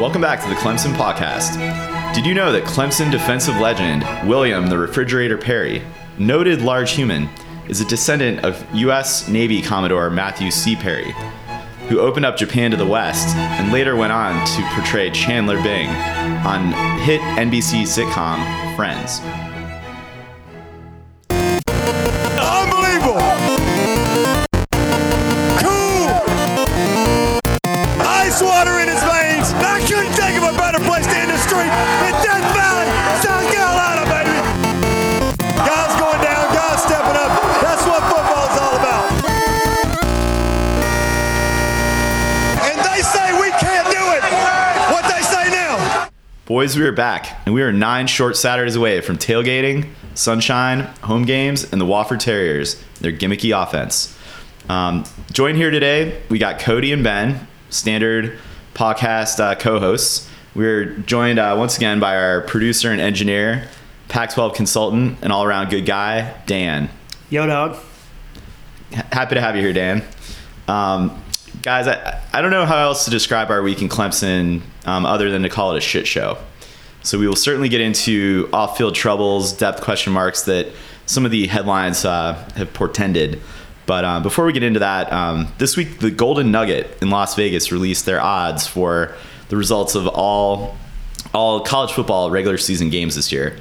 Welcome back to the Clemson Podcast. Did you know that Clemson defensive legend William the Refrigerator Perry, noted large human, is a descendant of U.S. Navy Commodore Matthew C. Perry, who opened up Japan to the West and later went on to portray Chandler Bing on hit NBC sitcom Friends. Unbelievable. Cool. Ice water in his veins. Boys, we are back, and we are nine short Saturdays away from tailgating, sunshine, home games, and the Wofford Terriers, their gimmicky offense. Um, joined here today, we got Cody and Ben, standard podcast uh, co hosts. We're joined uh, once again by our producer and engineer, Pac 12 consultant, and all around good guy, Dan. Yo, dog. H- happy to have you here, Dan. Um, guys, I, I don't know how else to describe our week in Clemson um, other than to call it a shit show. So we will certainly get into off-field troubles, depth question marks that some of the headlines uh, have portended. But um, before we get into that, um, this week the Golden Nugget in Las Vegas released their odds for the results of all all college football regular season games this year.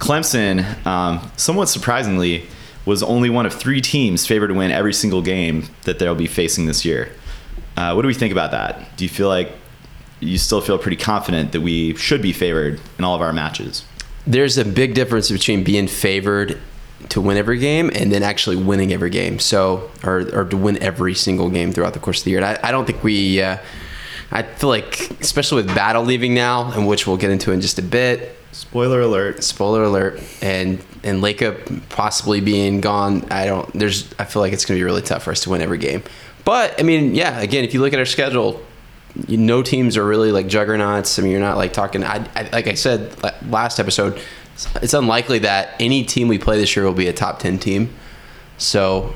Clemson, um, somewhat surprisingly, was only one of three teams favored to win every single game that they'll be facing this year. Uh, what do we think about that? Do you feel like you still feel pretty confident that we should be favored in all of our matches? there's a big difference between being favored to win every game and then actually winning every game. So, or, or to win every single game throughout the course of the year. And I, I don't think we, uh, I feel like, especially with Battle leaving now, and which we'll get into in just a bit. Spoiler alert. Spoiler alert, and and Lakip possibly being gone. I don't. There's. I feel like it's going to be really tough for us to win every game. But I mean, yeah. Again, if you look at our schedule, you, no teams are really like juggernauts. I mean, you're not like talking. I, I, like I said last episode, it's, unlikely that any team we play this year will be a top ten team. So,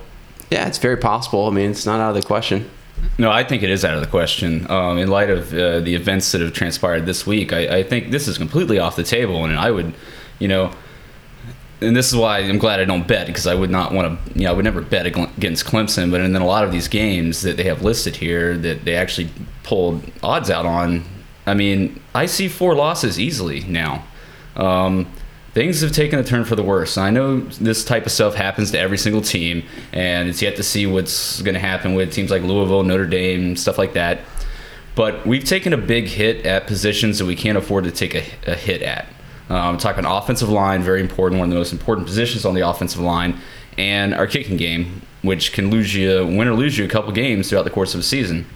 yeah, it's very possible. I mean, it's not out of the question. No, I think it is out of the question. Um, in light of uh, the events that have transpired this week, I, I think this is completely off the table, and I would, you know, and this is why I'm glad I don't bet because I would not want to, you know, I would never bet against Clemson. But and then a lot of these games that they have listed here that they actually pulled odds out on. I mean, I see four losses easily now. Um, things have taken a turn for the worse. I know this type of stuff happens to every single team, and it's yet to see what's going to happen with teams like Louisville, Notre Dame, stuff like that. But we've taken a big hit at positions that we can't afford to take a, a hit at. Um, talking offensive line, very important, one of the most important positions on the offensive line, and our kicking game, which can lose you, win or lose you a couple games throughout the course of a season.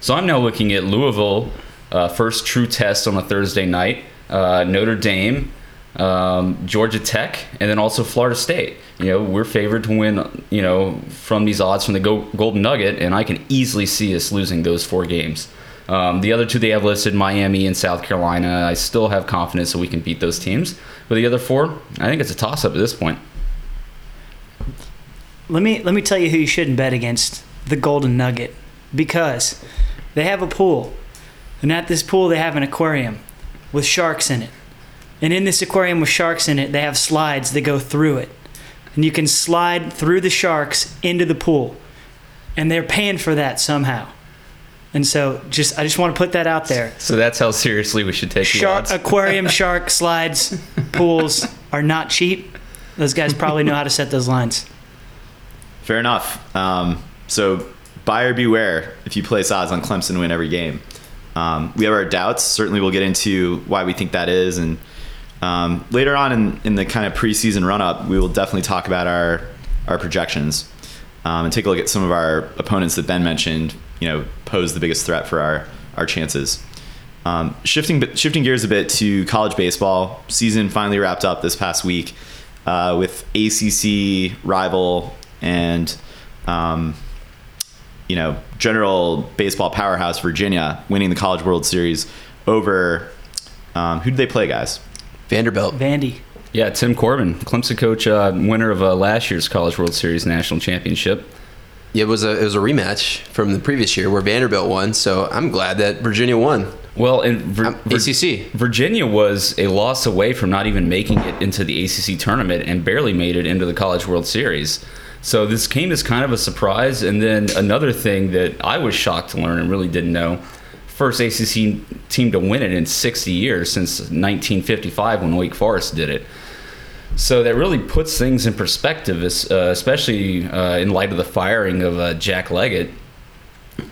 So I'm now looking at Louisville, uh, first true test on a Thursday night, uh, Notre Dame, um, Georgia Tech, and then also Florida State. You know, we're favored to win, you know, from these odds from the Go- Golden Nugget, and I can easily see us losing those four games. Um, the other two they have listed, Miami and South Carolina, I still have confidence that we can beat those teams. But the other four, I think it's a toss up at this point. Let me let me tell you who you shouldn't bet against the Golden Nugget. Because they have a pool, and at this pool they have an aquarium with sharks in it, and in this aquarium with sharks in it they have slides that go through it, and you can slide through the sharks into the pool, and they're paying for that somehow, and so just I just want to put that out there. So that's how seriously we should take the Shark odds. aquarium shark slides pools are not cheap. Those guys probably know how to set those lines. Fair enough. Um, so buyer beware if you place odds on Clemson to win every game. Um, we have our doubts. Certainly, we'll get into why we think that is, and um, later on in, in the kind of preseason run up, we will definitely talk about our our projections um, and take a look at some of our opponents that Ben mentioned. You know, pose the biggest threat for our our chances. Um, shifting shifting gears a bit to college baseball, season finally wrapped up this past week uh, with ACC rival and um, you know general baseball powerhouse Virginia winning the College World Series over um, who did they play, guys? Vanderbilt. Vandy. Yeah, Tim Corbin, Clemson coach, uh, winner of uh, last year's College World Series national championship. It was a it was a rematch from the previous year where Vanderbilt won. So I'm glad that Virginia won. Well, in Vir- Um, ACC. Virginia was a loss away from not even making it into the ACC tournament and barely made it into the College World Series. So this came as kind of a surprise. And then another thing that I was shocked to learn and really didn't know first ACC team to win it in 60 years since 1955 when Wake Forest did it. So that really puts things in perspective, uh, especially uh, in light of the firing of uh, Jack Leggett.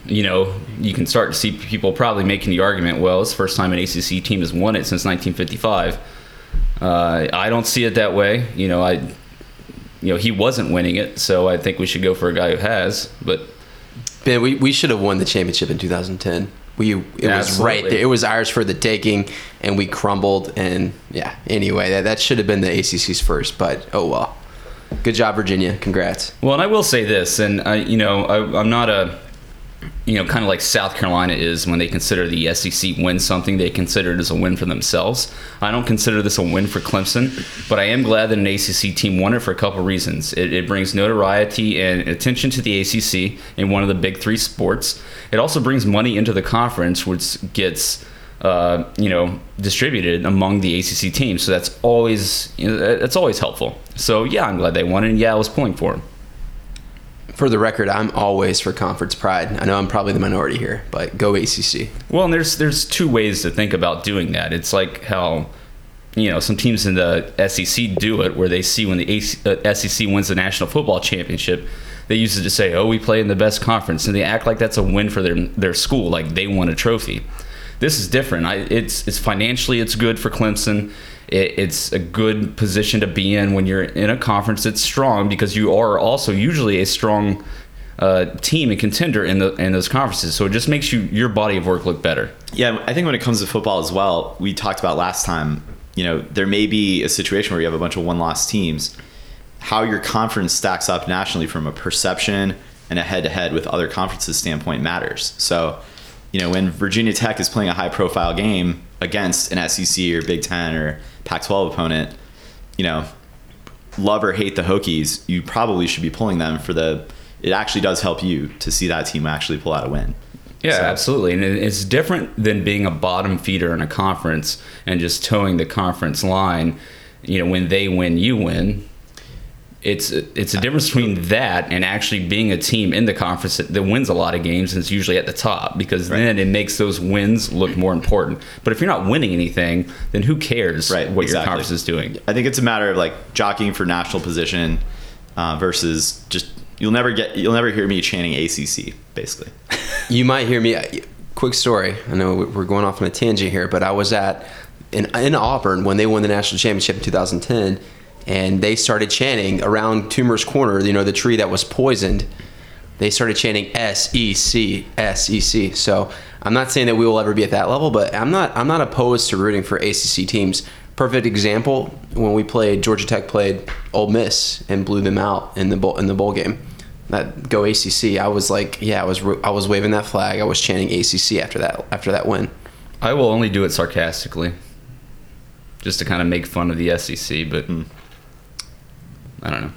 You know, you can start to see people probably making the argument, well, it's the first time an ACC team has won it since 1955. Uh, I don't see it that way. You know, I, you know, he wasn't winning it, so I think we should go for a guy who has. But Ben, we, we should have won the championship in 2010. We it was Absolutely. right there. It was ours for the taking, and we crumbled. And yeah, anyway, that, that should have been the ACC's first. But oh well. Good job, Virginia. Congrats. Well, and I will say this, and I, you know, I, I'm not a, you know, kind of like South Carolina is when they consider the SEC win something, they consider it as a win for themselves. I don't consider this a win for Clemson, but I am glad that an ACC team won it for a couple reasons. It, it brings notoriety and attention to the ACC in one of the big three sports. It also brings money into the conference, which gets. Uh, you know, distributed among the ACC teams, so that's always you know, that's always helpful. So yeah, I'm glad they won, and yeah, I was pulling for them. For the record, I'm always for conference pride. I know I'm probably the minority here, but go ACC. Well, and there's there's two ways to think about doing that. It's like how you know some teams in the SEC do it, where they see when the AC, uh, SEC wins the national football championship, they use it to say, "Oh, we play in the best conference," and they act like that's a win for their their school, like they won a trophy. This is different. I, it's it's financially it's good for Clemson. It, it's a good position to be in when you're in a conference that's strong because you are also usually a strong uh, team and contender in the in those conferences. So it just makes you your body of work look better. Yeah, I think when it comes to football as well, we talked about last time, you know, there may be a situation where you have a bunch of one loss teams. How your conference stacks up nationally from a perception and a head to head with other conferences standpoint matters. So, you know, when Virginia Tech is playing a high profile game against an SEC or Big Ten or Pac 12 opponent, you know, love or hate the Hokies, you probably should be pulling them for the. It actually does help you to see that team actually pull out a win. Yeah, So- absolutely. And it's different than being a bottom feeder in a conference and just toeing the conference line. You know, when they win, you win. It's it's a difference between that and actually being a team in the conference that, that wins a lot of games and it's usually at the top because Right. then it makes those wins look more important. But if you're not winning anything, then who cares Right, what exactly. your conference is doing? I think it's a matter of like jockeying for national position uh, versus just you'll never get you'll never hear me chanting ACC basically. You might hear me. Quick story. I know we're going off on a tangent here, but I was at in, in Auburn when they won the national championship in 2010, and they started chanting around Toomer's Corner. You know, the tree that was poisoned. They started chanting S E C S E C. So I'm not saying that we will ever be at that level, but I'm not I'm not opposed to rooting for ACC teams. Perfect example when we played Georgia Tech played Ole Miss and blew them out in the bowl in the bowl game that go ACC. I was like, yeah, I was I was waving that flag. I was chanting ACC after that after that win. I will only do it sarcastically, just to kind of make fun of the SEC. But hmm. I don't know.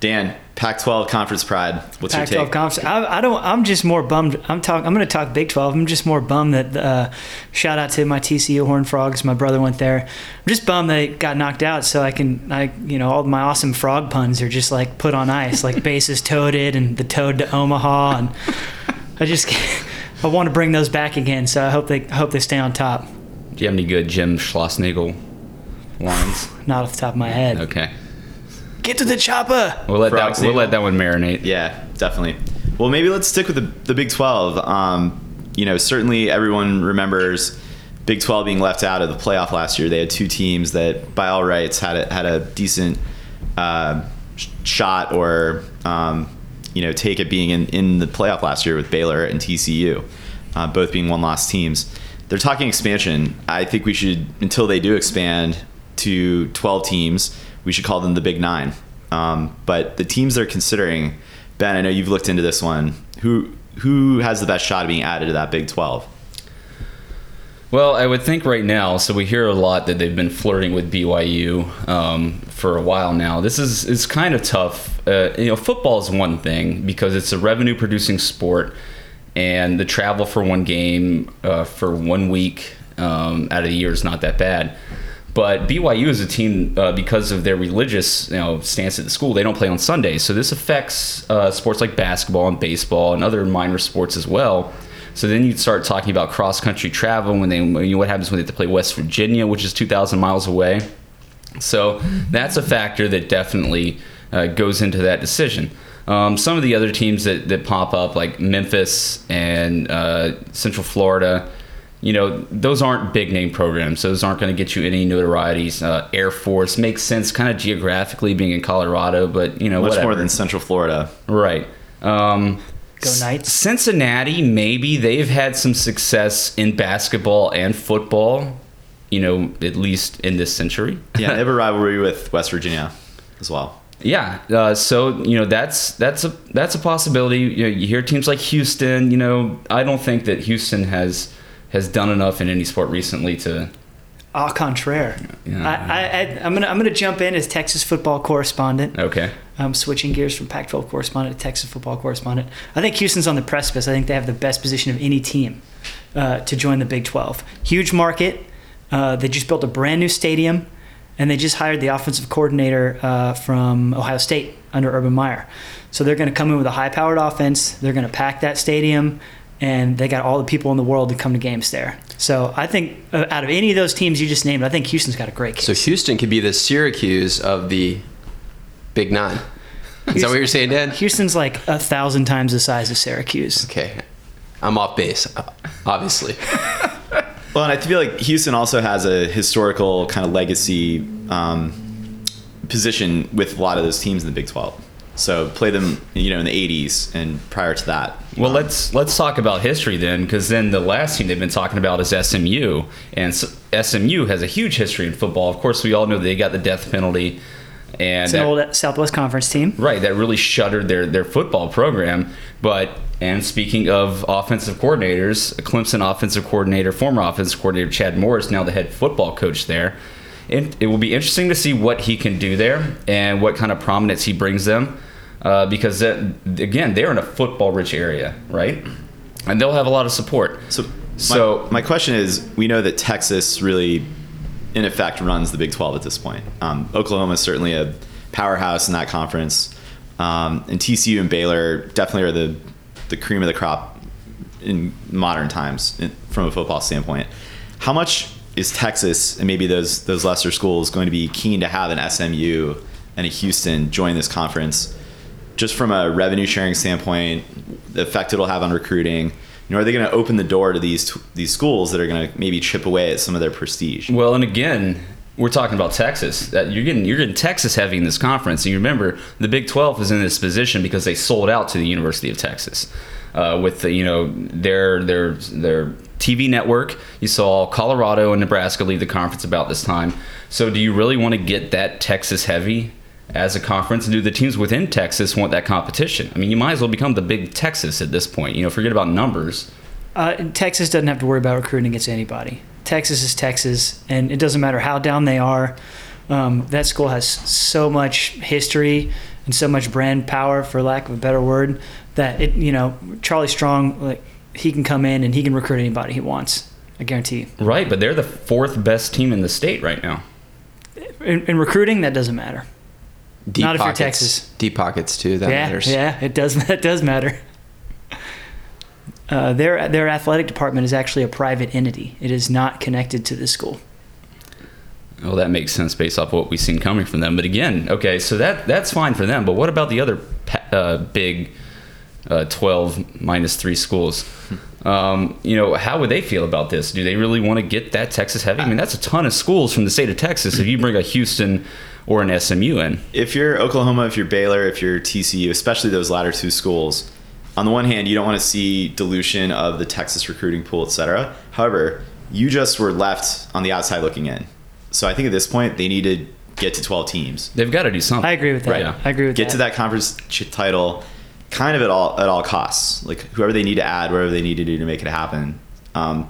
Dan, Pac-12 conference pride. What's your take? Pac-12 conference. I, I don't. I'm just more bummed. I'm talking. I'm going to talk Big 12. I'm just more bummed that. Uh, shout out to my TCU Horned Frogs. My brother went there. I'm just bummed they got knocked out. So I can. I you know all my awesome frog puns are just like put on ice, like bases toaded and the toad to Omaha, and I just. I want to bring those back again. So I hope they I hope they stay on top. Do you have any good Jim Schlossnagle lines? Not off the top of my head. Okay. Get to the chopper. We'll let Frog that we'll let that one marinate. Yeah, definitely. Well, maybe let's stick with the, the Big 12. Um, you know, certainly everyone remembers Big 12 being left out of the playoff last year. They had two teams that, by all rights, had a, had a decent uh, shot or, um, you know, take it being in, in the playoff last year with Baylor and TCU, uh, both being one loss teams. They're talking expansion. I think we should, until they do expand to 12 teams, we should call them the Big Nine. Um, but the teams they're considering, Ben, I know you've looked into this one. Who who has the best shot of being added to that Big 12? Well, I would think right now. So we hear a lot that they've been flirting with BYU um, for a while now. This is it's kind of tough. Uh, you know, football is one thing because it's a revenue-producing sport, and the travel for one game uh, for one week um, out of the year is not that bad. But BYU is a team uh, because of their religious, you know, stance at the school. They don't play on Sundays, so this affects uh, sports like basketball and baseball and other minor sports as well. So then you start talking about cross country travel when they, you know, what happens when they have to play West Virginia, which is 2,000 miles away. So that's a factor that definitely uh, goes into that decision. Um, some of the other teams that, that pop up, like Memphis and uh, Central Florida, you know, those aren't big name programs. Those aren't going to get you any notorieties. Uh, Air Force makes sense kind of geographically being in Colorado, but, you know, Much whatever. more than Central Florida. Right. Um, Go Knights. Cincinnati, maybe they've had some success in basketball and football, you know, at least in this century. Yeah, they have a rivalry with West Virginia as well. Yeah, uh, so you know that's that's a that's a possibility. You, know, you hear teams like Houston. You know, I don't think that Houston has has done enough in any sport recently to. Au contraire. Yeah. I, I, I'm gonna I'm gonna jump in as Texas football correspondent. Okay. I'm switching gears from Pac-12 correspondent to Texas football correspondent. I think Houston's on the precipice. I think they have the best position of any team uh, to join the Big 12. Huge market. Uh, they just built a brand new stadium, and they just hired the offensive coordinator uh, from Ohio State under Urban Meyer. So they're going to come in with a high-powered offense. They're going to pack that stadium, and they got all the people in the world to come to games there. So I think uh, out of any of those teams you just named, I think Houston's got a great case. So Houston could be the Syracuse of the Big Nine. Is that what you're saying, Dan? Houston's like a thousand times the size of Syracuse. Okay, I'm off base, uh, obviously. Well, and I feel like Houston also has a historical kind of legacy um, position with a lot of those teams in the Big 12. So play them, you know, in the 80s and prior to that. Well, Um, let's let's talk about history then, because then the last team they've been talking about is SMU, and SMU has a huge history in football. Of course, we all know they got the death penalty, and It's an that- old Southwest Conference team. Right, that really shuttered their, their football program. But and speaking of offensive coordinators, Clemson offensive coordinator, former offensive coordinator Chad Morris, now the head football coach there. It, it will be interesting to see what he can do there and what kind of prominence he brings them, uh, because that, again, they're in a football-rich area, right? And they'll have a lot of support. So, my, my question is, we know that Texas really, in effect, runs the Big 12 at this point. Um, Oklahoma is certainly a powerhouse in that conference, um, and TCU and Baylor definitely are the the cream of the crop in modern times in, from a football standpoint. How much is Texas and maybe those those lesser schools going to be keen to have an SMU and a Houston join this conference? Just from a revenue sharing standpoint, the effect it'll have on recruiting. You know, are they going to open the door to these these schools that are going to maybe chip away at some of their prestige? Well, and again, we're talking about Texas. You're getting you're getting Texas heavy in this conference. And you remember the Big 12 is in this position because they sold out to the University of Texas. Uh, with the you know their their their TV network, you saw Colorado and Nebraska leave the conference about this time. So, do you really want to get that Texas heavy as a conference? And do the teams within Texas want that competition? I mean, you might as well become the Big Texas at this point. You know, forget about numbers. Uh, Texas doesn't have to worry about recruiting against anybody. Texas is Texas, and it doesn't matter how down they are. Um, that school has so much history and so much brand power, for lack of a better word, that it. You know, Charlie Strong, like he can come in and he can recruit anybody he wants. I guarantee you. Right, but they're the fourth best team in the state right now. In, in recruiting, that doesn't matter. Deep Not if you're pockets, Texas. Deep pockets too. That yeah, matters. yeah, it does. That does matter. Uh, their their athletic department is actually a private entity. It is not connected to the school. Well, that makes sense based off what we've seen coming from them. But again, okay, so that that's fine for them. But what about the other uh, big uh, 12 minus three schools? Um, you know, how would they feel about this? Do they really want to get that Texas heavy? I mean, that's a ton of schools from the state of Texas. If you bring a Houston or an SMU in, If you're Oklahoma, if you're Baylor, if you're TCU, especially those latter two schools, on the one hand, you don't want to see dilution of the Texas recruiting pool, et cetera. However, you just were left on the outside looking in. So I think at this point, they need to get to 12 teams. they've got to do something. I agree with that. Right. I agree with get that. Get to that conference ch- title kind of at all at all costs like whoever they need to add whatever they need to do to make it happen um,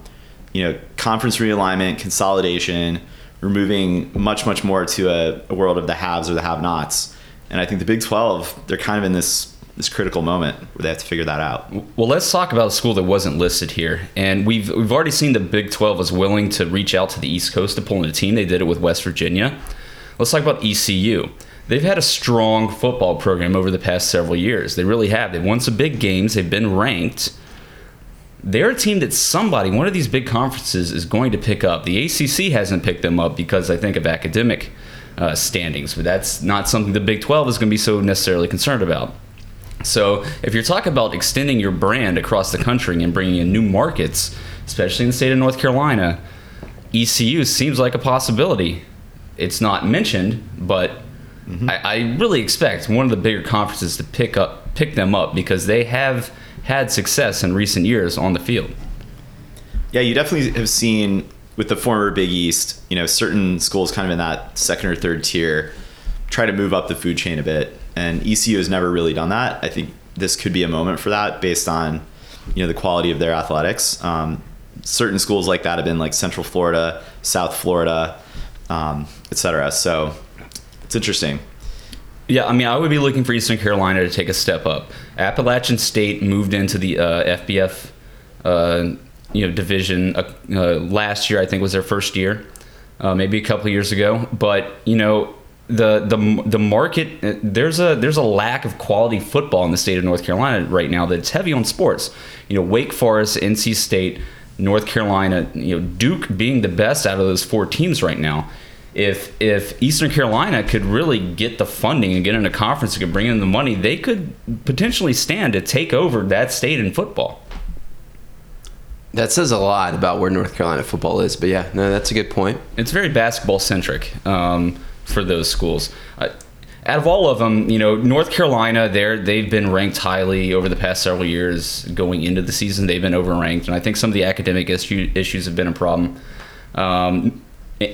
you know conference realignment consolidation removing much much more to a, a world of the haves or the have nots and i think the big 12 they're kind of in this this critical moment where they have to figure that out. Well, let's talk about a school that wasn't listed here, and we've we've already seen the Big Twelve was willing to reach out to the East Coast to pull in a team. They did it with West Virginia. Let's talk about ECU. They've had a strong football program over the past several years. They really have. They've won some big games. They've been ranked. They're a team that somebody, one of these big conferences, is going to pick up. The ACC hasn't picked them up because I think of academic uh, standings, but that's not something the Big 12 is going to be so necessarily concerned about. So, if you're talking about extending your brand across the country and bringing in new markets, especially in the state of North Carolina, ECU seems like a possibility. It's not mentioned, but I, I really expect one of the bigger conferences to pick up pick them up because they have had success in recent years on the field. Yeah, you definitely have seen with the former Big East, you know, certain schools kind of in that second or third tier try to move up the food chain a bit. And ECU has never really done that. I think this could be a moment for that based on, you know, the quality of their athletics. Um, certain schools like that have been like Central Florida, South Florida, um, et cetera. So it's interesting. Yeah, I mean, I would be looking for Eastern Carolina to take a step up. Appalachian State moved into the uh, FBS, uh, you know, division uh, uh, last year. I think was their first year, uh, maybe a couple years ago. But you know, the the the market uh, there's a there's a lack of quality football in the state of North Carolina right now that's heavy on sports. You know, Wake Forest, NC State, North Carolina, you know, Duke being the best out of those four teams right now if if Eastern Carolina could really get the funding and get in a conference and could bring in the money, they could potentially stand to take over that state in football. That says a lot about where North Carolina football is. But yeah, no, that's a good point. It's very basketball centric um, for those schools. Uh, out of all of them, you know, North Carolina, they're they've been ranked highly over the past several years. Going into the season, they've been overranked, and I think some of the academic issue, issues have been a problem. Um,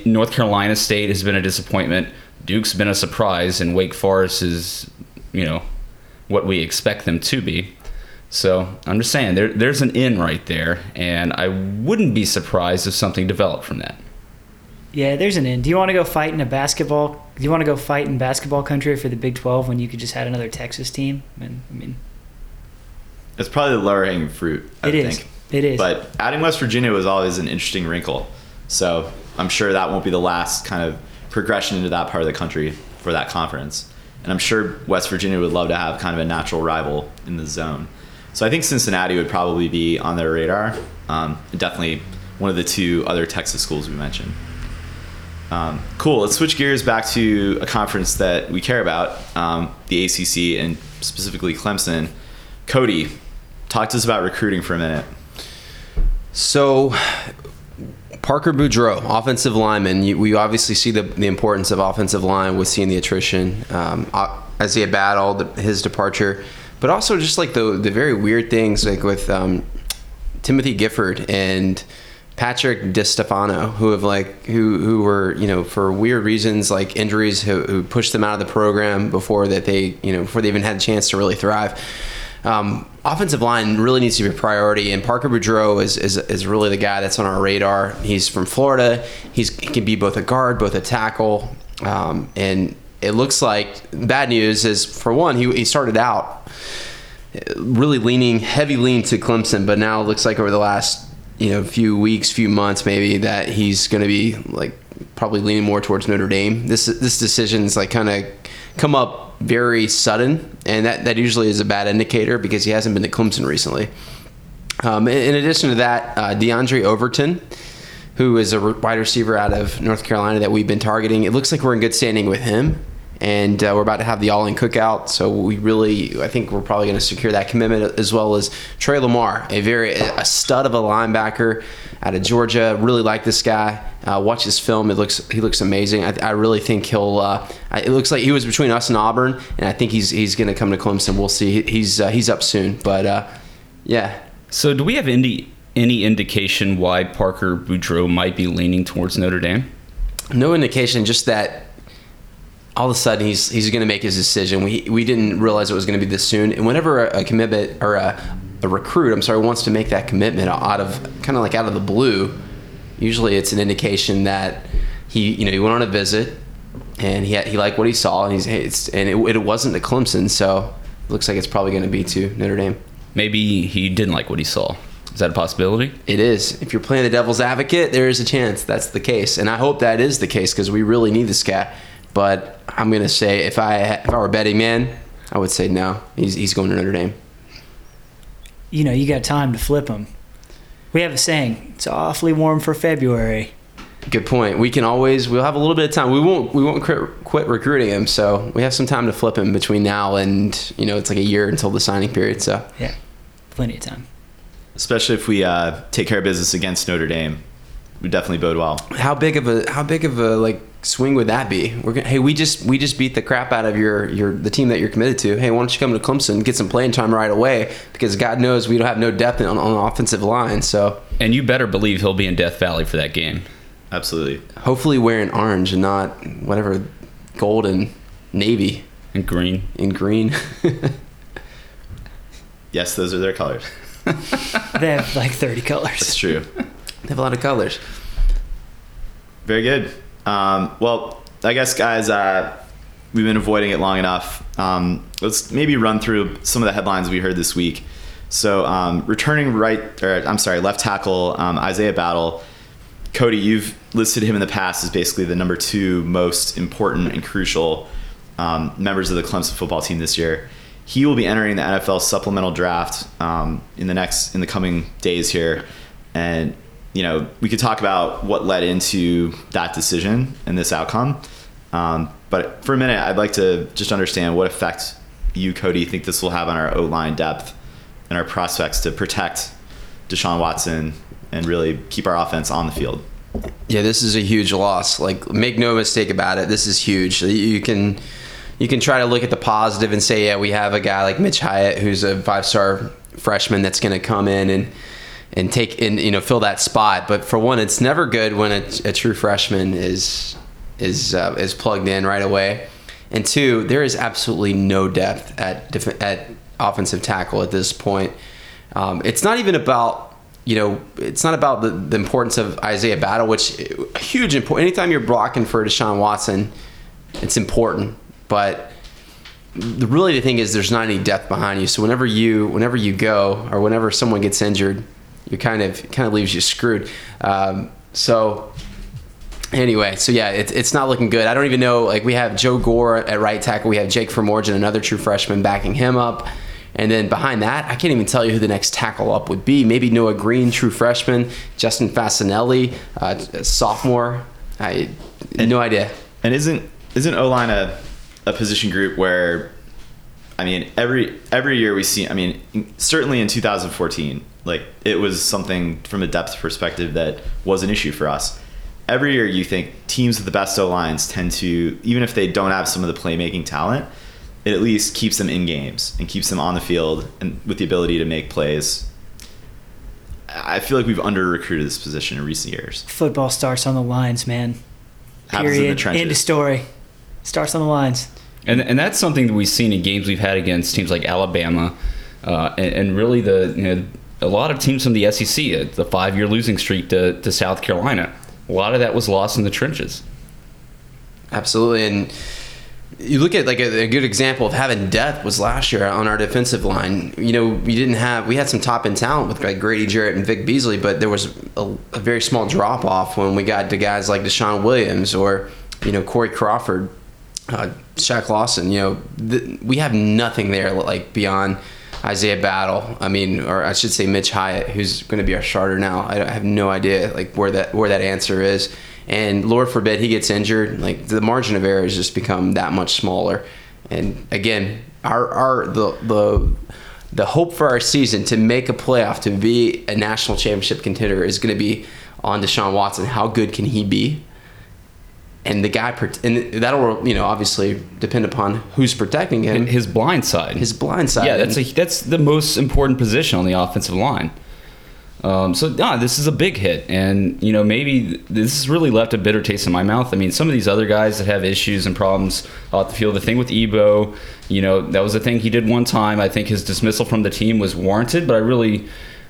North Carolina State has been a disappointment. Duke's been a surprise, and Wake Forest is, you know, what we expect them to be. So I'm just saying there, there's an in right there, and I wouldn't be surprised if something developed from that. Yeah, there's an in. Do you want to go fight in a basketball? Do you want to go fight in basketball country for the Big 12 when you could just had another Texas team? And I mean, It's probably the lower hanging fruit. I it would is. think. It is. But adding West Virginia was always an interesting wrinkle. So I'm sure that won't be the last kind of progression into that part of the country for that conference. And I'm sure West Virginia would love to have kind of a natural rival in the zone. So I think Cincinnati would probably be on their radar. Um, definitely one of the two other Texas schools we mentioned. Um, cool. Let's switch gears back to a conference that we care about, um, the ACC, and specifically Clemson. Cody, talk to us about recruiting for a minute. So, Parker Boudreaux, offensive lineman. You, we obviously see the, the importance of offensive line with seeing the attrition. Um, Isaiah Battle, his departure, but also just like the the very weird things like with um, Timothy Gifford and Patrick DiStefano, who have like who who were you know for weird reasons like injuries who, who pushed them out of the program before that they you know before they even had a chance to really thrive. Um, offensive line really needs to be a priority, and Parker Boudreaux is, is, is really the guy that's on our radar. He's from Florida. He's, he can be both a guard, both a tackle, um, and it looks like bad news is for one, he, he started out really leaning heavy lean to Clemson, but now it looks like over the last you know few weeks, few months, maybe that he's going to be like probably leaning more towards Notre Dame. This this decision's like kind of come up very sudden, and that that usually is a bad indicator because he hasn't been to Clemson recently. Um, in, in addition to that, uh, DeAndre Overton, who is a wide receiver out of North Carolina that we've been targeting, it looks like we're in good standing with him and uh, we're about to have the all-in cookout. So we really, I think we're probably going to secure that commitment as well as Trey Lamar, a very a stud of a linebacker out of Georgia. Really like this guy. Uh, watch his film; it looks he looks amazing. I, I really think he'll. Uh, it looks like he was between us and Auburn, and I think he's he's going to come to Clemson. We'll see. He's uh, he's up soon, but uh, yeah. So, do we have any any indication why Parker Boudreaux might be leaning towards Notre Dame? No indication, just that all of a sudden he's he's going to make his decision. We we didn't realize it was going to be this soon. And whenever a, a commitment or a, a recruit, I'm sorry, wants to make that commitment out of kind of like out of the blue, usually it's an indication that he you know he went on a visit and he had, he liked what he saw and he's it's, and it, it wasn't to Clemson. So it looks like it's probably going to be to Notre Dame. Maybe he didn't like what he saw. Is that a possibility? It is. If you're playing the devil's advocate, there is a chance that's the case, and I hope that is the case because we really need this guy. But I'm gonna say if I if I were a betting man, I would say no. He's he's going to Notre Dame. You know, you got time to flip him. We have a saying: "It's awfully warm for February." Good point. We can always we'll have a little bit of time. We won't we won't quit, quit recruiting him, so we have some time to flip him between now and you know it's like a year until the signing period. So Yeah, plenty of time. Especially if we uh, take care of business against Notre Dame, would definitely bode well. how big of a how big of a like swing would that be? We're gonna, hey we just we just beat the crap out of your your the team that you're committed to. Hey, why don't you come to Clemson get some playing time right away? Because God knows we don't have no depth on, on the offensive line. So And you better believe he'll be in Death Valley for that game. Absolutely. hopefully wearing orange and not whatever gold and navy And green. and green. Yes, those are their colors. They have like 30 colors. That's true. they have a lot of colors. Very good. Um, well, I guess, guys, uh, we've been avoiding it long enough. Um, let's maybe run through some of the headlines we heard this week. So, um, returning right, or I'm sorry, left tackle um, Isaiah Battle. Cody, you've listed him in the past as basically the number two most important and crucial um, members of the Clemson football team this year. He will be entering the NFL supplemental draft um, in the next in the coming days here, and you know we could talk about what led into that decision and this outcome. Um, but for a minute, I'd like to just understand what effect you, Cody, think this will have on our O line depth and our prospects to protect Deshaun Watson and really keep our offense on the field. Yeah, this is a huge loss. Like, make no mistake about it. This is huge. You can you can try to look at the positive and say, yeah, we have a guy like Mitch Hyatt, who's a five star freshman that's going to come in and and take and you know fill that spot. But for one, it's never good when a, a true freshman is is uh, is plugged in right away. And two, there is absolutely no depth at def- at offensive tackle at this point. Um, it's not even about you know, it's not about the, the importance of Isaiah Battle, which a huge important. Anytime you're blocking for Deshaun Watson, it's important. But the, really, the thing is, there's not any depth behind you. So whenever you, whenever you go, or whenever someone gets injured, you kind of kind of leaves you screwed. Um, so anyway, so yeah, it, it's not looking good. I don't even know. Like we have Joe Gore at right tackle. We have Jake Fruhmorgen, another true freshman, backing him up. And then behind that, I can't even tell you who the next tackle up would be. Maybe Noah Green, true freshman. Justin Falcinelli, uh, sophomore. I no idea. And isn't isn't O line a, a position group where, I mean, every every year we see. I mean, certainly in 2014, like it was something from a depth perspective that was an issue for us. Every year, you think teams with the best O lines tend to, even if they don't have some of the playmaking talent, it at least keeps them in games and keeps them on the field and with the ability to make plays. I feel like we've under recruited this position in recent years. Football starts on the lines, man. Happens in the Period. trenches. End of story. Starts on the lines. And, and that's something that we've seen in games we've had against teams like Alabama, uh, and, and really the you know a lot of teams from the SEC, uh, the five year losing streak to, to South Carolina. A lot of that was lost in the trenches. Absolutely, and you look at like a, a, good example of having depth was last year on our defensive line. You know, we didn't have we had some top end talent with like Grady Jarrett and Vic Beasley, but there was a, a very small drop off when we got to guys like DeShawn Williams or you know Corey Crawford, uh, Shaq Lawson. You know, th- we have nothing there like beyond. Isaiah Battle, I mean, or I should say Mitch Hyatt, who's going to be our starter now. I have no idea like where that where that answer is and Lord forbid he gets injured, like the margin of error has just become that much smaller. And again, our our the the the hope for our season to make a playoff to be a national championship contender is going to be on Deshaun Watson. How good can he be? And the guy, and that'll you know obviously depend upon who's protecting him. His blind side. His blind side. Yeah, that's a, that's the most important position on the offensive line. Um, so nah, this is a big hit, and you know maybe this has really left a bitter taste in my mouth. I mean, some of these other guys that have issues and problems off the field. The thing with Ebo, you know, that was a thing he did one time. I think his dismissal from the team was warranted, but I really,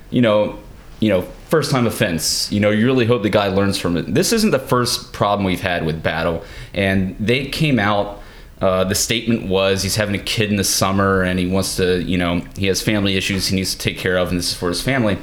you know, you know, first time offense. You know, you really hope the guy learns from it. This isn't the first problem we've had with Battle, and they came out Uh, the statement was he's having a kid in the summer and he wants to, you know, he has family issues he needs to take care of, and this is for his family.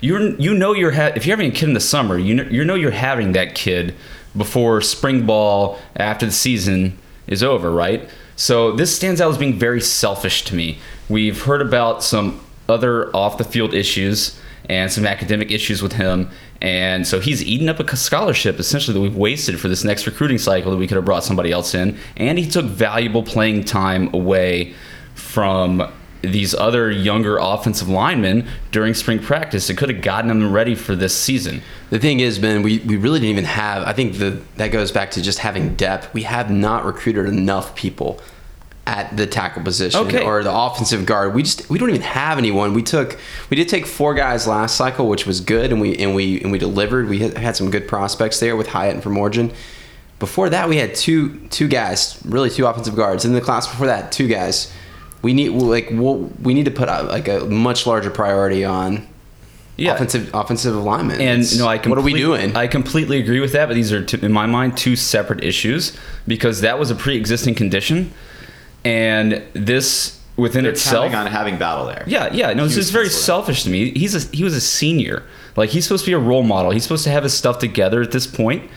You you know you're ha- if you're having a kid in the summer, you know, you know you're having that kid before spring ball after the season is over, right? So this stands out as being very selfish to me. We've heard about some other off the field issues and some academic issues with him. And so he's eaten up a scholarship essentially that we've wasted for this next recruiting cycle that we could have brought somebody else in. And he took valuable playing time away from these other younger offensive linemen during spring practice. It could have gotten them ready for this season. The thing is, Ben, we, we really didn't even have. I think the that goes back to just having depth. We have not recruited enough people at the tackle position Okay. or the offensive guard. We just we don't even have anyone. We took we did take four guys last cycle, which was good, and we and we and we delivered. We had, some good prospects there with Hyatt and Fruhmorgen. Before that, we had two two guys, really two offensive guards. In the class before that, two guys. We need like we'll, we need to put out like a much larger priority on Yeah. offensive offensive alignment. And It's- no, I what are we doing? I completely agree with that, but these are, two, in my mind, two separate issues because that was a pre-existing condition, and this within They're itself. counting on having battle there. Yeah, yeah. No, this is very pencil selfish to me. He's a, he was a senior. Like he's supposed to be a role model. He's supposed to have his stuff together at this point,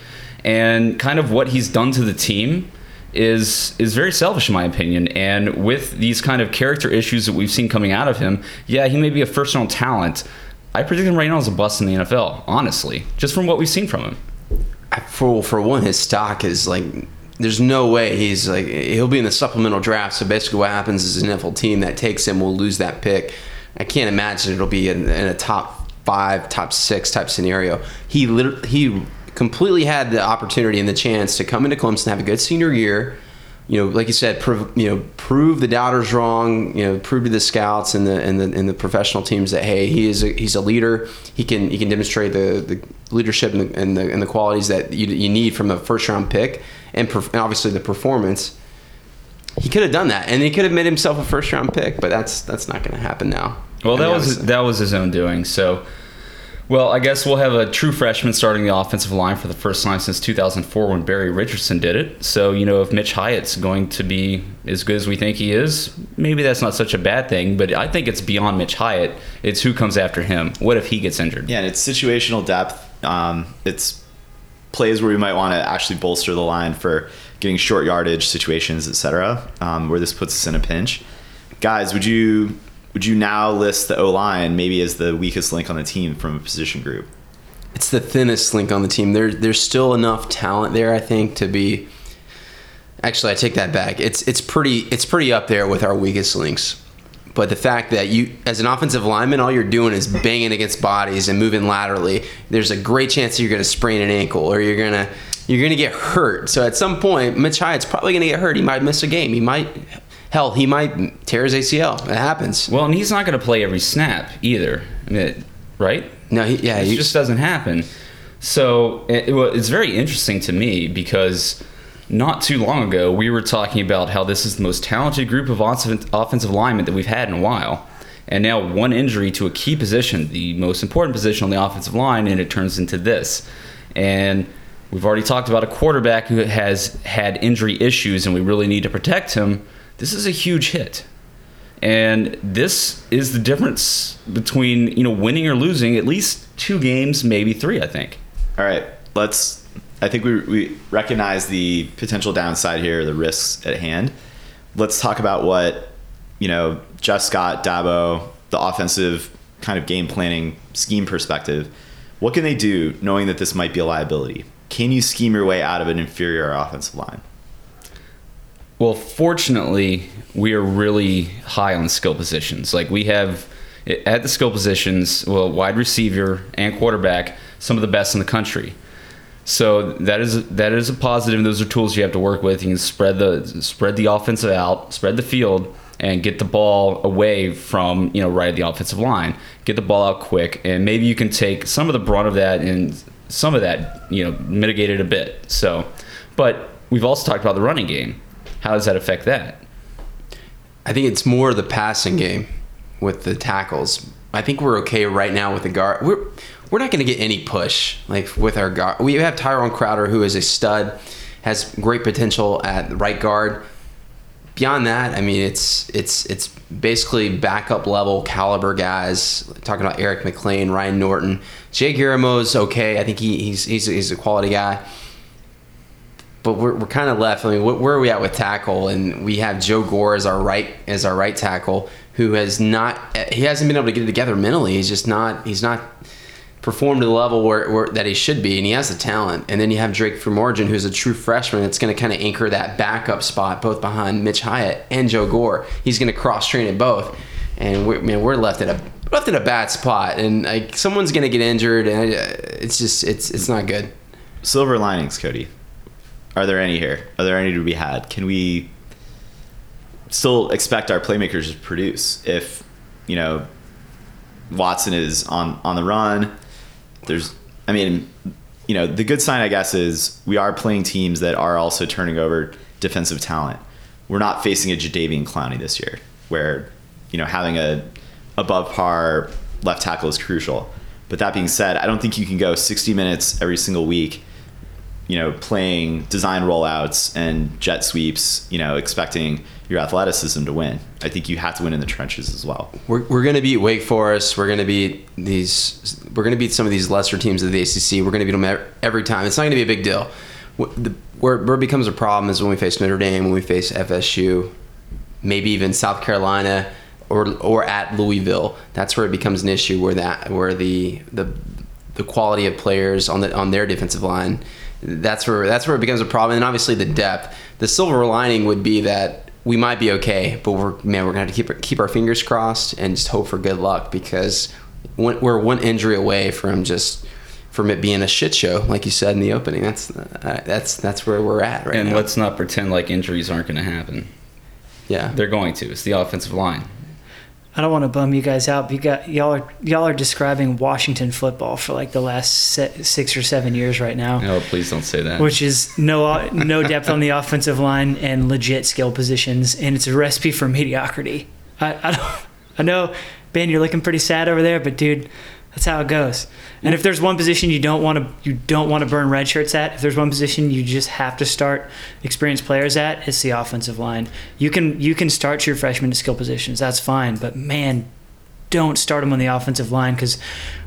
and kind of what he's done to the team is is very selfish in my opinion. And with these kind of character issues that we've seen coming out of him, yeah, he may be a first round talent. I predict him right now as a bust in the NFL. Honestly, just from what we've seen from him. for for one, his stock is like. There's no way he's like he'll be in the supplemental draft. So basically, what happens is an NFL team that takes him will lose that pick. I can't imagine it'll be in, in a top five, top six type scenario. He lit- he completely had the opportunity and the chance to come into Clemson, have a good senior year. You know, like you said, prove you know prove the doubters wrong. You know, prove to the scouts and the and the and the professional teams that hey, he is a, he's a leader. He can he can demonstrate the, the leadership and the, and the and the qualities that you, you need from a first round pick, and, perf- and obviously the performance. He could have done that, and he could have made himself a first round pick, but that's that's not going to happen now. Well, I that mean, was obviously- that was his own doing. So, well, I guess we'll have a true freshman starting the offensive line for the first time since 2004 when Barry Richardson did it. So, you know, if Mitch Hyatt's going to be as good as we think he is, maybe that's not such a bad thing. But I think it's beyond Mitch Hyatt. It's who comes after him. What if he gets injured? Yeah, and it's situational depth. Um, it's plays where we might want to actually bolster the line for getting short yardage situations, etc. Um, where this puts us in a pinch. Guys, would you would you now list the O line maybe as the weakest link on the team from a position group? it's the thinnest link on the team. There, there's still enough talent there, I think, to be. Actually, I take that back. It's it's pretty it's pretty up there with our weakest links. But the fact that you, as an offensive lineman, all you're doing is banging against bodies and moving laterally, there's a great chance that you're going to sprain an ankle or you're going to you're going to get hurt. So at some point, Mitch Hyatt's probably going to get hurt. He might miss a game. He might, hell, he might tear his ACL. It happens. Well, and he's not going to play every snap either, mean, right? No, he, yeah, it just doesn't happen. So it, it's very interesting to me because not too long ago we were talking about how this is the most talented group of offensive linemen that we've had in a while. And now one injury to a key position, the most important position on the offensive line, and it turns into this. And we've already talked about a quarterback who has had injury issues, and we really need to protect him. This is a huge hit. And this is the difference between, you know, winning or losing at least two games, maybe three, I think. All right, let's. I think we, we recognize the potential downside here, the risks at hand. Let's talk about what, you know, Jeff Scott, Dabo, the offensive kind of game planning scheme perspective. What can they do knowing that this might be a liability? Can you scheme your way out of an inferior offensive line? Well, fortunately, we are really high on skill positions. Like we have at the skill positions, well, wide receiver and quarterback, some of the best in the country. So that is that is a positive. Those are tools you have to work with. You can spread the spread the offensive out, spread the field, and get the ball away from you know right at the offensive line. Get the ball out quick, and maybe you can take some of the brunt of that and some of that you know mitigate it a bit. So, but we've also talked about the running game. How does that affect that? I think it's more the passing game with the tackles. I think we're okay right now with the guard. We're we're not going to get any push like with our guard. We have Tyrone Crowder, who is a stud, has great potential at right guard. Beyond that, I mean, it's it's it's basically backup level caliber guys. Talking about Eric Mac Lain, Ryan Norton, Jay Guillermo's okay. I think he, he's he's he's a quality guy but we're, we're kind of left. I mean, wh- where are we at with tackle? And we have Joe Gore as our right as our right tackle, who has not he hasn't been able to get it together mentally. He's just not he's not performed to the level where, where that he should be, and he has the talent. And then you have Drake Fruhmorgen, who's a true freshman that's going to kind of anchor that backup spot, both behind Mitch Hyatt and Joe Gore. He's going to cross train at both, and we're, man, we're left at a left in a bad spot, and like someone's going to get injured, and uh, it's just it's it's not good. Silver linings, Cody. Are there any here? Are there any to be had? Can we still expect our playmakers to produce if you know Watson is on on the run? There's, I mean, you know, the good sign I guess is we are playing teams that are also turning over defensive talent. We're not facing a Jadeveon Clowney this year, where you know having a above par left tackle is crucial. But that being said, I don't think you can go 60 minutes every single week you know, playing design rollouts and jet sweeps, you know, expecting your athleticism to win. I think you have to win in the trenches as well. We're, we're going to beat Wake Forest. We're going to beat these. We're going to beat some of these lesser teams of the ACC. We're going to beat them every time. It's not going to be a big deal. Where, where it becomes a problem is when we face Notre Dame, when we face FSU, maybe even South Carolina, or or at Louisville. That's where it becomes an issue. Where that where the the the quality of players on the on their defensive line that's where that's where it becomes a problem. And obviously the depth. The silver lining would be that we might be okay, but we're man, we're gonna have to keep keep our fingers crossed and just hope for good luck because we're one injury away from just from it being a shit show, like you said in the opening. That's uh, that's that's where we're at right and now. let's not pretend like injuries aren't going to happen. Yeah, they're going to. It's the offensive line. I don't want to bum you guys out. But you got y'all are y'all are describing Washington football for like the last six or seven years right now. Oh, please don't say that. Which is no no depth on the offensive line and legit skill positions, and it's a recipe for mediocrity. I I, don't, I know, Ben, you're looking pretty sad over there, but dude, that's how it goes. And if there's one position you don't want to you don't want to burn red shirts at, if there's one position you just have to start experienced players at, it's the offensive line. You can you can start your freshmen at skill positions. That's fine, but man, don't start them on the offensive line because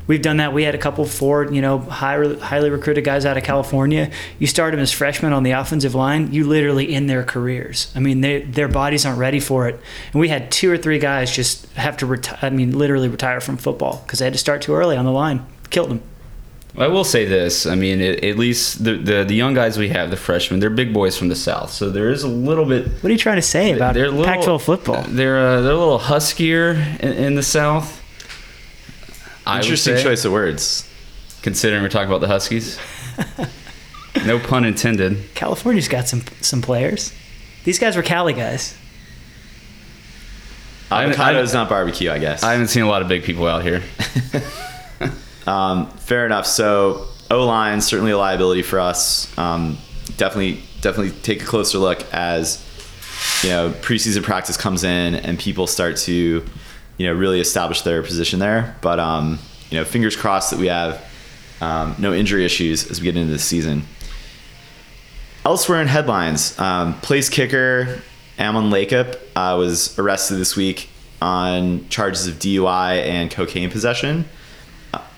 we've done that. We had a couple four, you know, high, highly recruited guys out of California. You start them as freshmen on the offensive line, you literally end their careers. I mean, they, their bodies aren't ready for it. And we had two or three guys just have to retire. I mean, literally retire from football because they had to start too early on the line. Killed them. I will say this. I mean, it, at least the, the, the young guys we have, the freshmen, they're big boys from the south, so there is a little bit. What are you trying to say about they're little, Pac-12 football? They're uh, they're a little huskier in, in the south. Interesting choice of words. Considering we're talking about the Huskies. no pun intended. California's got some some players. These guys were Cali guys. Avocado is not barbecue, I guess. I haven't seen a lot of big people out here. um, fair enough. So O line certainly a liability for us. Um, definitely, definitely take a closer look as you know preseason practice comes in and people start to you know really establish their position there. But um, you know, fingers crossed that we have um, no injury issues as we get into the season. Elsewhere in headlines, um, place kicker Ammon Lakip uh, was arrested this week on charges of DUI and cocaine possession.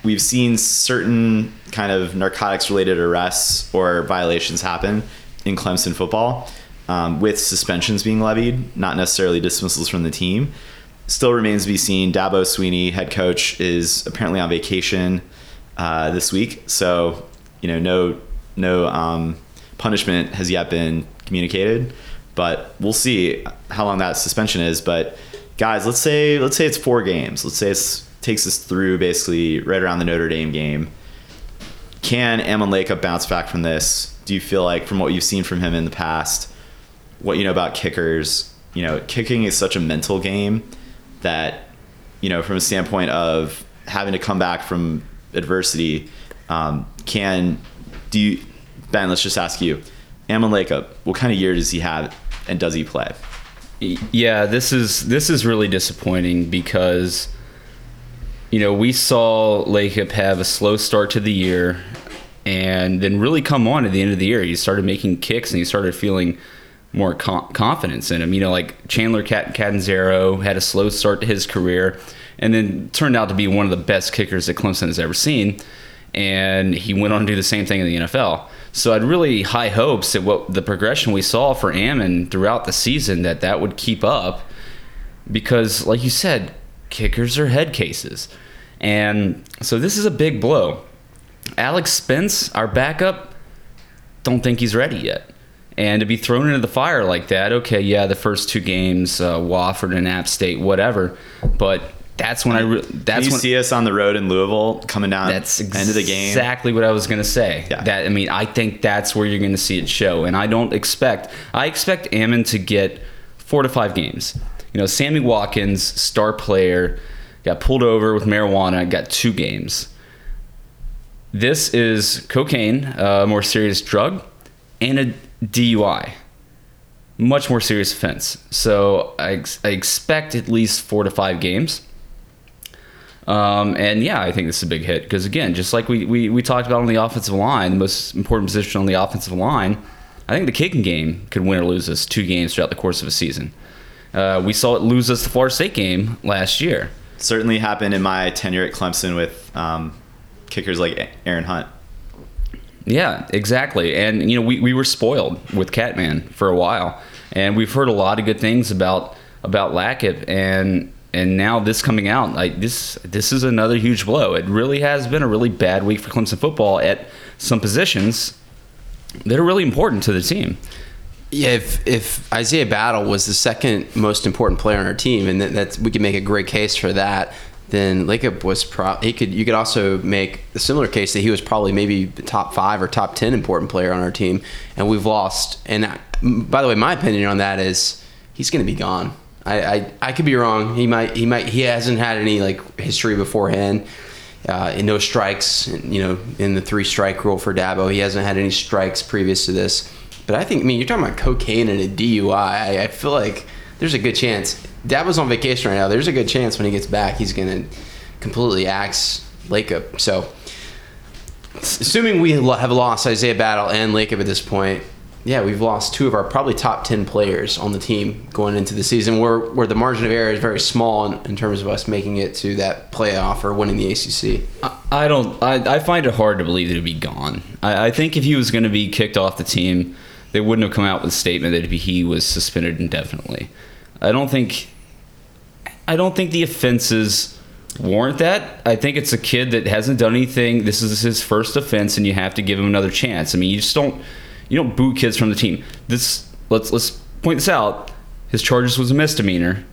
We've seen certain kind of narcotics related arrests or violations happen in Clemson football um, with suspensions being levied, not necessarily dismissals from the team still remains to be seen. Dabo Swinney, head coach, is apparently on vacation uh, this week, so you know no no um, punishment has yet been communicated, but we'll see how long that suspension is. But guys, let's say let's say it's four games. Let's say it takes us through basically right around the Notre Dame game. Can Ammon Lakip bounce back from this? Do you feel like from what you've seen from him in the past, what you know about kickers? You know, kicking is such a mental game that you know from a standpoint of having to come back from adversity um, can do you ben let's just ask you Ammon Lakip what kind of year does he have and does he play yeah this is this is really disappointing because you know we saw Lakip have a slow start to the year and then really come on at the end of the year. He started making kicks and he started feeling more con- confidence in him. You know, like Chandler Cat- Catanzaro had a slow start to his career and then turned out to be one of the best kickers that Clemson has ever seen. And he went on to do the same thing in the NFL. So I had really high hopes that what the progression we saw for Ammon throughout the season that that would keep up because like you said, kickers are head cases. And so this is a big blow. Alex Spence, our backup, don't think he's ready yet. And to be thrown into the fire like that, okay, yeah, the first two games, uh, Wofford and App State, whatever. But that's when I. Re- that's Can you when see us on the road in Louisville coming down that's end of the game? exactly what I was going to say. Yeah. That I mean, I think that's where you're going to see it show, and I don't expect. I expect Ammon to get four to five games. You know, Sammy Watkins, star player, got pulled over with marijuana, got two games. This is cocaine, a more serious drug, and a DUI. Much more serious offense. So I, ex- I expect at least four to five games. Um, and yeah, I think this is a big hit because again, just like we, we, we talked about on the offensive line, the most important position on the offensive line, I think the kicking game could win or lose us two games throughout the course of a season. Uh, we saw it lose us the Florida State game last year. Certainly happened in my tenure at Clemson with um, kickers like Aaron Hunt. Yeah, exactly. And you know, we, we were spoiled with Catman for a while, and we've heard a lot of good things about about Lakip, and and now this coming out, like this this is another huge blow. It really has been a really bad week for Clemson football at some positions that are really important to the team. If if Isaiah Battle was the second most important player on our team, and that, that's we could make a great case for that, then Lakip was pro. He could you could also make a similar case that he was probably maybe top five or top ten important player on our team, and we've lost. And I, by the way, my opinion on that is he's going to be gone. I, I I could be wrong. He might he might he hasn't had any like history beforehand. Uh, and no strikes, you know, in the three strike rule for Dabo. He hasn't had any strikes previous to this. But I think, I mean, you're talking about cocaine and a DUI. I, I feel like there's a good chance. Dad was on vacation right now. There's a good chance when he gets back, he's going to completely axe Lakip. So, assuming we have lost Isaiah Battle and Lakip at this point, yeah, we've lost two of our probably top 10 players on the team going into the season where, where the margin of error is very small in, in terms of us making it to that playoff or winning the ACC. I don't. I, I find it hard to believe that he'd be gone. I, I think if he was going to be kicked off the team, they wouldn't have come out with a statement that he was suspended indefinitely. I don't think. I don't think the offenses warrant that. I think it's a kid that hasn't done anything. This is his first offense, and you have to give him another chance. I mean, you just don't. You don't boot kids from the team. This let's let's point this out. His charges was a misdemeanor.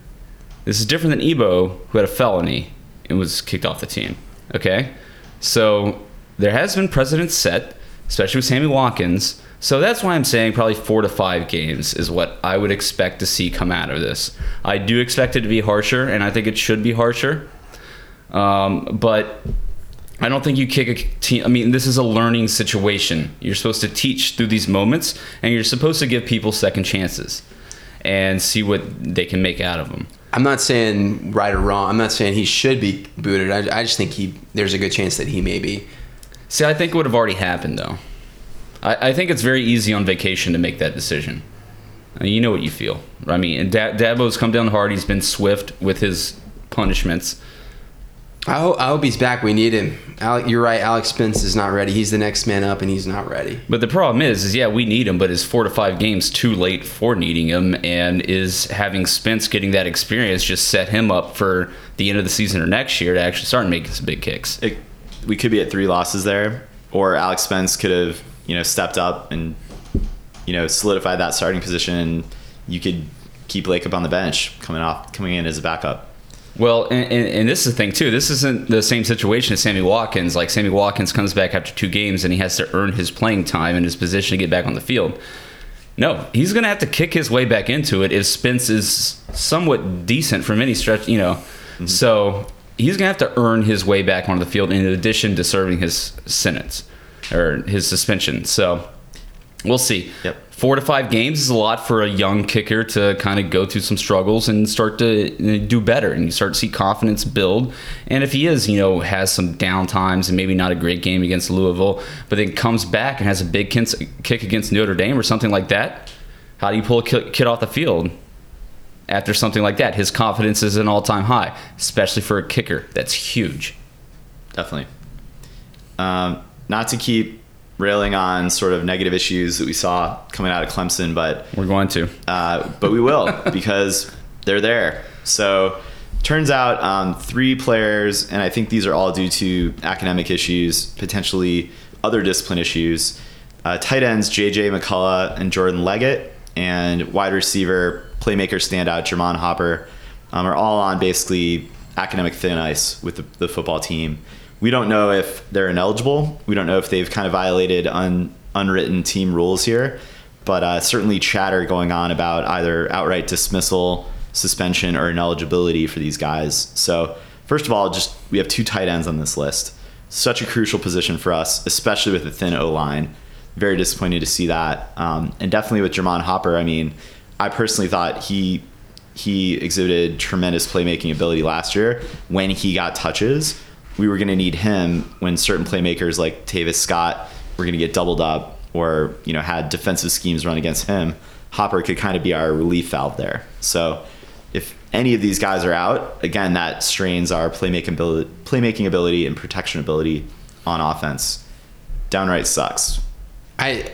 This is different than Ebo, who had a felony and was kicked off the team. Okay, so there has been precedents set, especially with Sammy Watkins. So that's why I'm saying probably four to five games is what I would expect to see come out of this. I do expect it to be harsher, and I think it should be harsher. Um, but I don't think you kick a team. I mean, this is a learning situation. You're supposed to teach through these moments, and you're supposed to give people second chances and see what they can make out of them. I'm not saying right or wrong. I'm not saying he should be booted. I, I just think he there's a good chance that he may be. See, I think it would have already happened, though. I, I think it's very easy on vacation to make that decision. I mean, you know what you feel. I mean, and da- Dabo's come down hard. He's been swift with his punishments. I hope, I hope he's back. We need him. Alec, you're right. Alex Spence is not ready. He's the next man up, and he's not ready. But the problem is, is yeah, we need him, but is four to five games too late for needing him? And is having Spence getting that experience just set him up for the end of the season or next year to actually start making some big kicks? It, we could be at three losses there, or Alex Spence could have you know stepped up and you know solidified that starting position. And you could keep Lakip on the bench coming off coming in as a backup. Well, and, and, and this is the thing too. This isn't the same situation as Sammy Watkins. Like Sammy Watkins comes back after two games and he has to earn his playing time and his position to get back on the field. No, he's going to have to kick his way back into it if Spence is somewhat decent from any stretch, you know. Mm-hmm. So he's going to have to earn his way back onto the field in addition to serving his sentence or his suspension. So we'll see. Yep. four to five games is a lot for a young kicker to kind of go through some struggles and start to do better and you start to see confidence build and if he is you know has some down times and maybe not a great game against louisville but then comes back and has a big kick against notre dame or something like that how do you pull a kid off the field after something like that his confidence is an all-time high especially for a kicker that's huge definitely. Um, not to keep railing on sort of negative issues that we saw coming out of Clemson, but we're going to uh, but we will because they're there. So turns out um, three players, and I think these are all due to academic issues, potentially other discipline issues. Uh, tight ends JJ McCullough and Jordan Leggett, and wide receiver playmaker standout Germone Hopper um, are all on basically academic thin ice with the, the football team. We don't know if they're ineligible. We don't know if they've kind of violated un, unwritten team rules here, but uh, certainly chatter going on about either outright dismissal, suspension, or ineligibility for these guys. So, first of all, just we have two tight ends on this list. Such a crucial position for us, especially with a thin O line. Very disappointed to see that, um, and definitely with Germone Hopper. I mean, I personally thought he he exhibited tremendous playmaking ability last year when he got touches. We were going to need him when certain playmakers like Tavis Scott were going to get doubled up or you know had defensive schemes run against him. Hopper could kind of be our relief valve there. So if any of these guys are out, again that strains our playmaking ability, playmaking ability and protection ability on offense. Downright sucks. I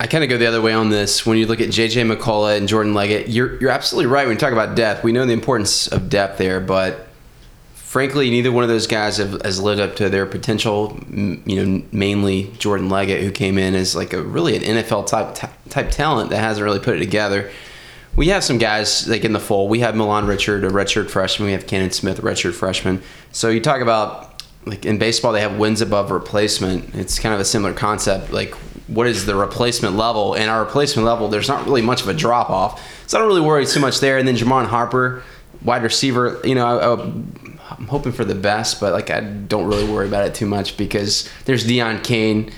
I kind of go the other way on this. When you look at JJ McCullough and Jordan Leggett, you're you're absolutely right when you talk about depth. We know the importance of depth there, but frankly, neither one of those guys have, has lived up to their potential. You know, mainly Jordan Leggett, who came in as like a really an NFL type t- type talent that hasn't really put it together. We have some guys like in the fold. We have Milan Richard, a redshirt freshman. We have Cannon Smith, a redshirt freshman. So you talk about like in baseball, they have wins above replacement. It's kind of a similar concept. Like, what is the replacement level? And our replacement level, there's not really much of a drop off. So I don't really worry too much there. And then Jamon Harper, wide receiver. You know, I, I, I'm hoping for the best, but like I don't really worry about it too much because there's Deon Cain,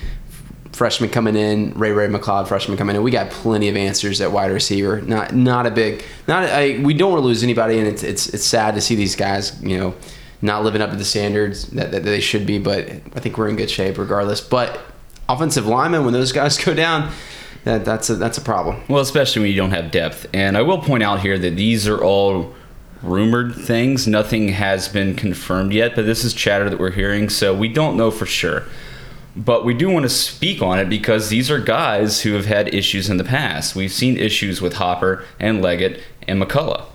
freshman coming in, Ray Ray McCloud, freshman coming in. We got plenty of answers at wide receiver. Not not a big, not I, we don't want to lose anybody, and it's it's it's sad to see these guys, you know, not living up to the standards that, that they should be. But I think we're in good shape regardless. But offensive linemen, when those guys go down. That, that's a that's a problem. Well, especially when you don't have depth. And I will point out here that these are all rumored things. Nothing has been confirmed yet, but this is chatter that we're hearing, so we don't know for sure. But we do want to speak on it because these are guys who have had issues in the past. We've seen issues with Hopper and Leggett and McCullough.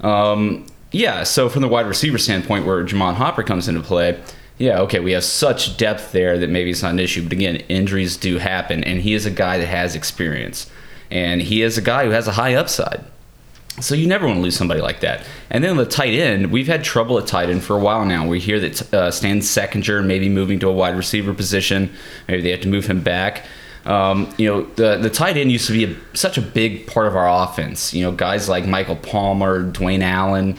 Um, yeah, so from the wide receiver standpoint, where Germone Hopper comes into play, yeah, okay, we have such depth there that maybe it's not an issue. But again, injuries do happen, and he is a guy that has experience, and he is a guy who has a high upside. So you never want to lose somebody like that. And then the tight end, we've had trouble at tight end for a while now. We hear that uh, Stan Seckinger maybe moving to a wide receiver position. Maybe they have to move him back. Um, you know, the the tight end used to be a, such a big part of our offense. You know, guys like Michael Palmer, Dwayne Allen.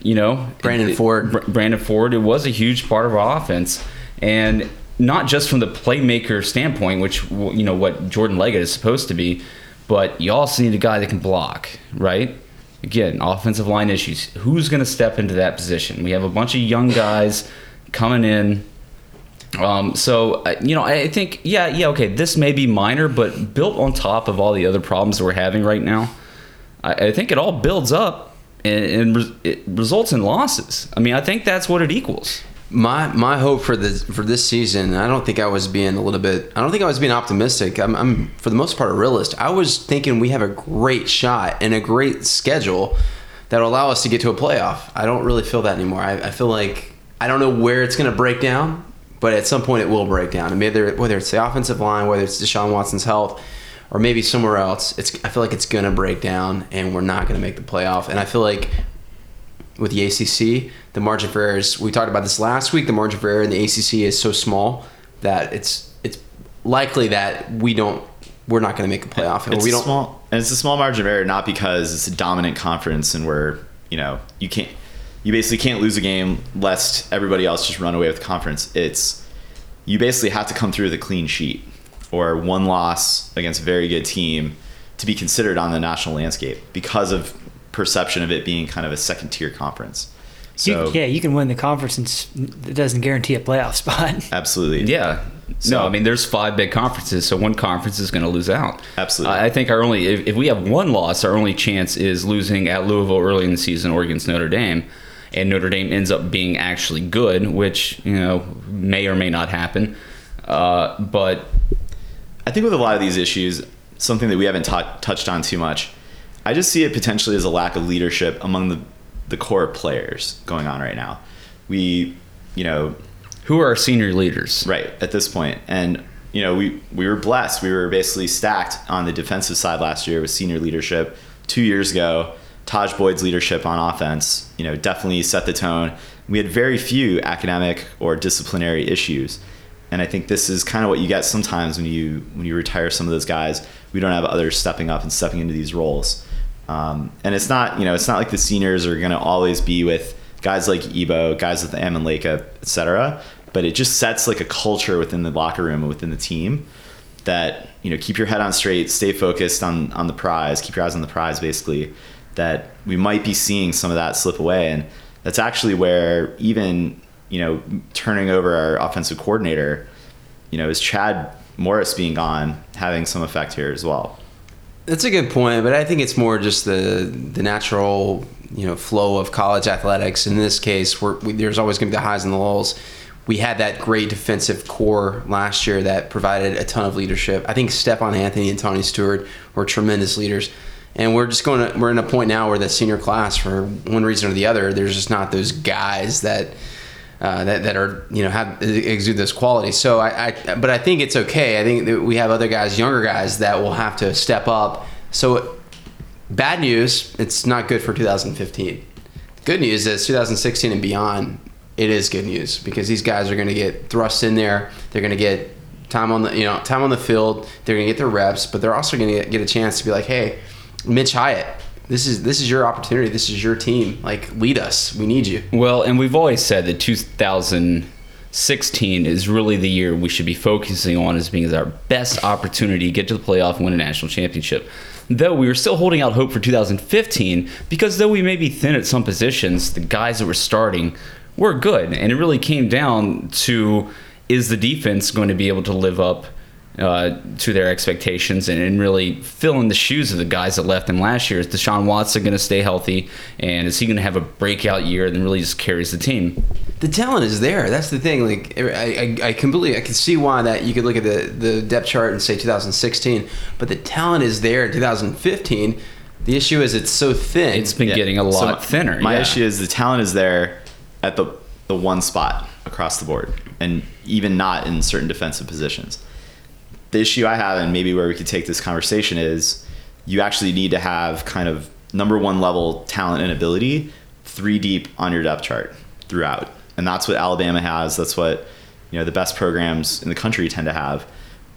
You know, Brandon it- Ford. Br- Brandon Ford. It was a huge part of our offense, and not just from the playmaker standpoint, which you know what Jordan Leggett is supposed to be, but you also need a guy that can block, right? Again, offensive line issues. Who's going to step into that position? We have a bunch of young guys coming in. Um, so you know, I think yeah, yeah, okay. This may be minor, but built on top of all the other problems that we're having right now, I, I think it all builds up and, and res- it results in losses. I mean, I think that's what it equals. My my hope for this for this season, I don't think I was being a little bit. I don't think I was being optimistic. I'm, I'm for the most part a realist. I was thinking we have a great shot and a great schedule that'll allow us to get to a playoff. I don't really feel that anymore. I, I feel like I don't know where it's going to break down, but at some point it will break down. And maybe whether it's the offensive line, whether it's Deshaun Watson's health, or maybe somewhere else, it's I feel like it's going to break down, and we're not going to make the playoff. And I feel like with the ACC, the margin for error is. We talked about this last week. The margin for error in the ACC is so small that it's it's likely that we don't. We're not going to make a playoff, and It's we don't. small, and it's a small margin of error, not because it's a dominant conference and we're, you know, you can't, you basically can't lose a game lest everybody else just run away with the conference. It's, you basically have to come through with a clean sheet or one loss against a very good team to be considered on the national landscape because of perception of it being kind of a second tier conference. You- So yeah, you can win the conference, and it doesn't guarantee a playoff spot. absolutely, Yeah. So- no, I mean, there's five big conferences, so one conference is going to lose out. Absolutely. I I think our only, if, if we have one loss, our only chance is losing at Louisville early in the season or against Notre Dame. And Notre Dame ends up being actually good, which, you know, may or may not happen. Uh, but I think with a lot of these issues, something that we haven't ta- touched on too much, I just see it potentially as a lack of leadership among the the core players going on right now. We, you know, who are our senior leaders? right at this point. and you know, we we were blessed. We were basically stacked on the defensive side last year with senior leadership. Two years ago, Tajh Boyd's leadership on offense, you know, definitely set the tone. We had very few academic or disciplinary issues. And I think this is kind of what you get sometimes when you when you retire some of those guys. We don't have others stepping up and stepping into these roles. Um, and it's not you know it's not like the seniors are going to always be with guys like Ebo, guys with Ammon Lakip, etc. But it just sets like a culture within the locker room and within the team that you know keep your head on straight, stay focused on on the prize, keep your eyes on the prize, basically. That we might be seeing some of that slip away, and that's actually where even you know turning over our offensive coordinator, you know, is Chad Morris being gone having some effect here as well. That's a good point, but I think it's more just the the natural you know flow of college athletics. In this case, we, there's always going to be the highs and the lows. We had that great defensive core last year that provided a ton of leadership. I think Stephone Anthony and Tony Steward were tremendous leaders, and we're just going to we're in a point now where the senior class, for one reason or the other, there's just not those guys that uh, that, that are you know have exude those qualities. So I, I but I think it's okay. I think that we have other guys, younger guys, that will have to step up. So bad news, it's not good for 2015. Good news is 2016 and beyond, it is good news because these guys are going to get thrust in there. They're going to get time on the you know time on the field. They're going to get their reps, but they're also going to get, get a chance to be like, hey, Mitch Hyatt. This is this is your opportunity. This is your team. Like lead us. We need you. Well, and we've always said that 2016 is really the year we should be focusing on as being our best opportunity to get to the playoff and win a national championship. Though we were still holding out hope for 2015 because though we may be thin at some positions, the guys that were starting were good, and it really came down to is the defense going to be able to live up uh, to their expectations and, and really fill in the shoes of the guys that left him last year. Is Deshaun Watson going to stay healthy? And is he going to have a breakout year and really just carries the team? the talent is there. That's the thing. Like I, I, I completely, I can see why that you could look at the the depth chart and say 2016, but the talent is there in 2015. The issue is it's so thin. It's been Yeah. getting a So lot my- thinner. My yeah. issue is the talent is there at the the one spot across the board, and even not in certain defensive positions. The issue I have, and maybe where we could take this conversation, is you actually need to have kind of number one level talent and ability three deep on your depth chart throughout, and that's what Alabama has. That's what you know the best programs in the country tend to have.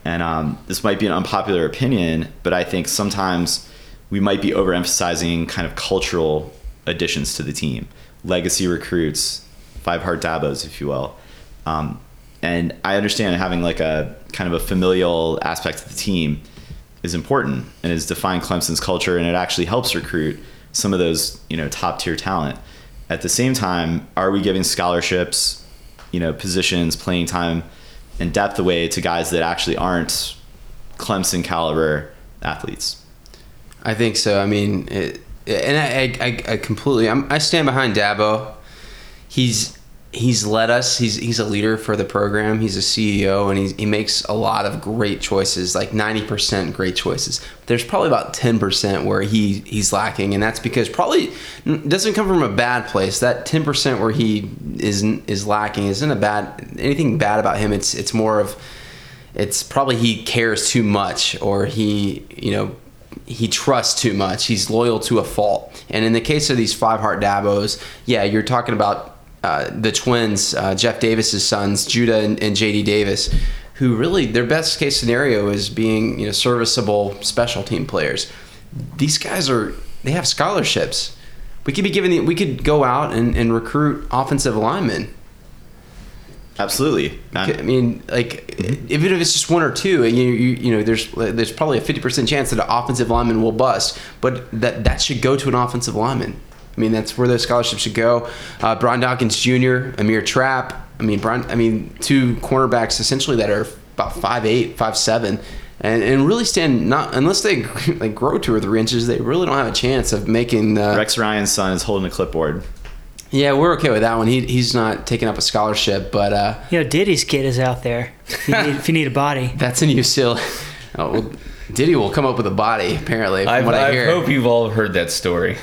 And um, this might be an unpopular opinion, but I think sometimes we might be overemphasizing kind of cultural additions to the team, legacy recruits, five hard dabos, if you will. Um, and I understand having like a kind of a familial aspect of the team is important and is defined Clemson's culture, and it actually helps recruit some of those you know top tier talent. At the same time, are we giving scholarships, you know, positions, playing time, and depth away to guys that actually aren't Clemson caliber athletes? I think so. I mean, it, and I, I, I completely, I'm, I stand behind Dabo. He's he's led us. He's he's a leader for the program. He's a CEO, and he he makes a lot of great choices, like ninety percent great choices. There's probably about ten percent where he he's lacking, and that's because probably doesn't come from a bad place. That ten percent where he is is lacking isn't a bad anything bad about him. It's it's more of it's probably he cares too much or he you know he trusts too much he's loyal to a fault and in the case of these five heart dabos yeah you're talking about uh, the twins uh, jeff davis's sons judah and, and jd davis who really their best case scenario is being you know serviceable special team players these guys are they have scholarships we could be giving the, we could go out and, and recruit offensive linemen Absolutely. I mean, like, even if it's just one or two, you, you, you know, there's there's probably a fifty percent chance that an offensive lineman will bust, but that that should go to an offensive lineman. I mean, that's where those scholarships should go. Uh, Brian Dawkins Jr., Amir Trapp. I mean, Brian. I mean, two cornerbacks essentially that are about five eight, five seven, and and really stand not unless they like grow two or three inches, they really don't have a chance of making. Uh, Rex Ryan's son is holding a clipboard. yeah, we're okay with that one. He, he's not taking up a scholarship, but. Uh, You know, Diddy's kid is out there. If you need, if you need a body. That's in UCLA. Oh, well, Diddy will come up with a body, apparently, from I, what I, I hear. hope you've all heard that story.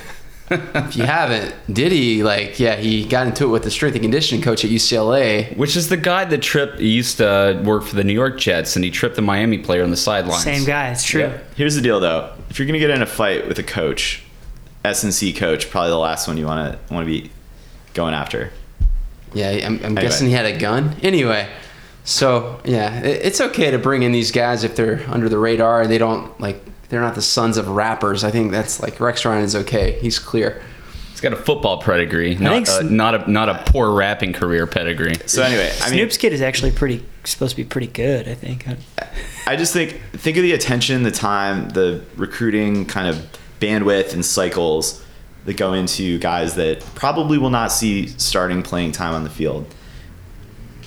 If you haven't, Diddy, like, yeah, he got into it with the strength and conditioning coach at UCLA. Which is the guy that tripped. He used to work for the New York Jets, and he tripped the Miami player on the sidelines. Same guy. It's true. Yeah. Here's the deal, though. If you're gonna get in a fight with a coach, SNC coach, probably the last one you want to want to be going after. Yeah, I'm, I'm Anyway. guessing he had a gun. Anyway, so, yeah, it, it's okay to bring in these guys if they're under the radar and they don't, like, they're not the sons of rappers. I think that's, like, Rex Ryan is okay. He's clear. He's got a football pedigree, not, think uh, not a not a poor rapping career pedigree. So anyway, I mean, Snoop's kid is actually pretty supposed to be pretty good. I think. I just think think of the attention, the time, the recruiting kind of bandwidth and cycles that go into guys that probably will not see starting playing time on the field.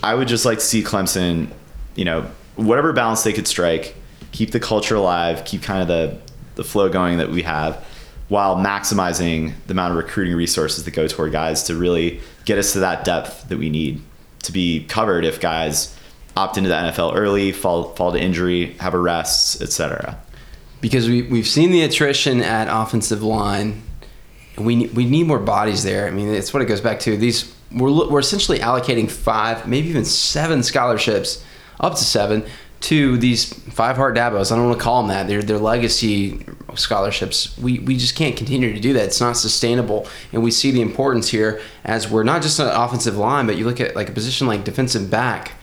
I would just like to see Clemson, you know, whatever balance they could strike, keep the culture alive, keep kind of the the flow going that we have, while maximizing the amount of recruiting resources that go toward guys to really get us to that depth that we need to be covered if guys opt into the NFL early, fall fall to injury, have arrests, etc. because we we've seen the attrition at offensive line, we we need more bodies there. I mean, it's what it goes back to. These we're we're essentially allocating five, maybe even seven scholarships, up to seven, to these five heart dabos. I don't want to call them that. They're they're legacy scholarships. We we just can't continue to do that. It's not sustainable, and we see the importance here as we're not just an offensive line, but you look at like a position like defensive back.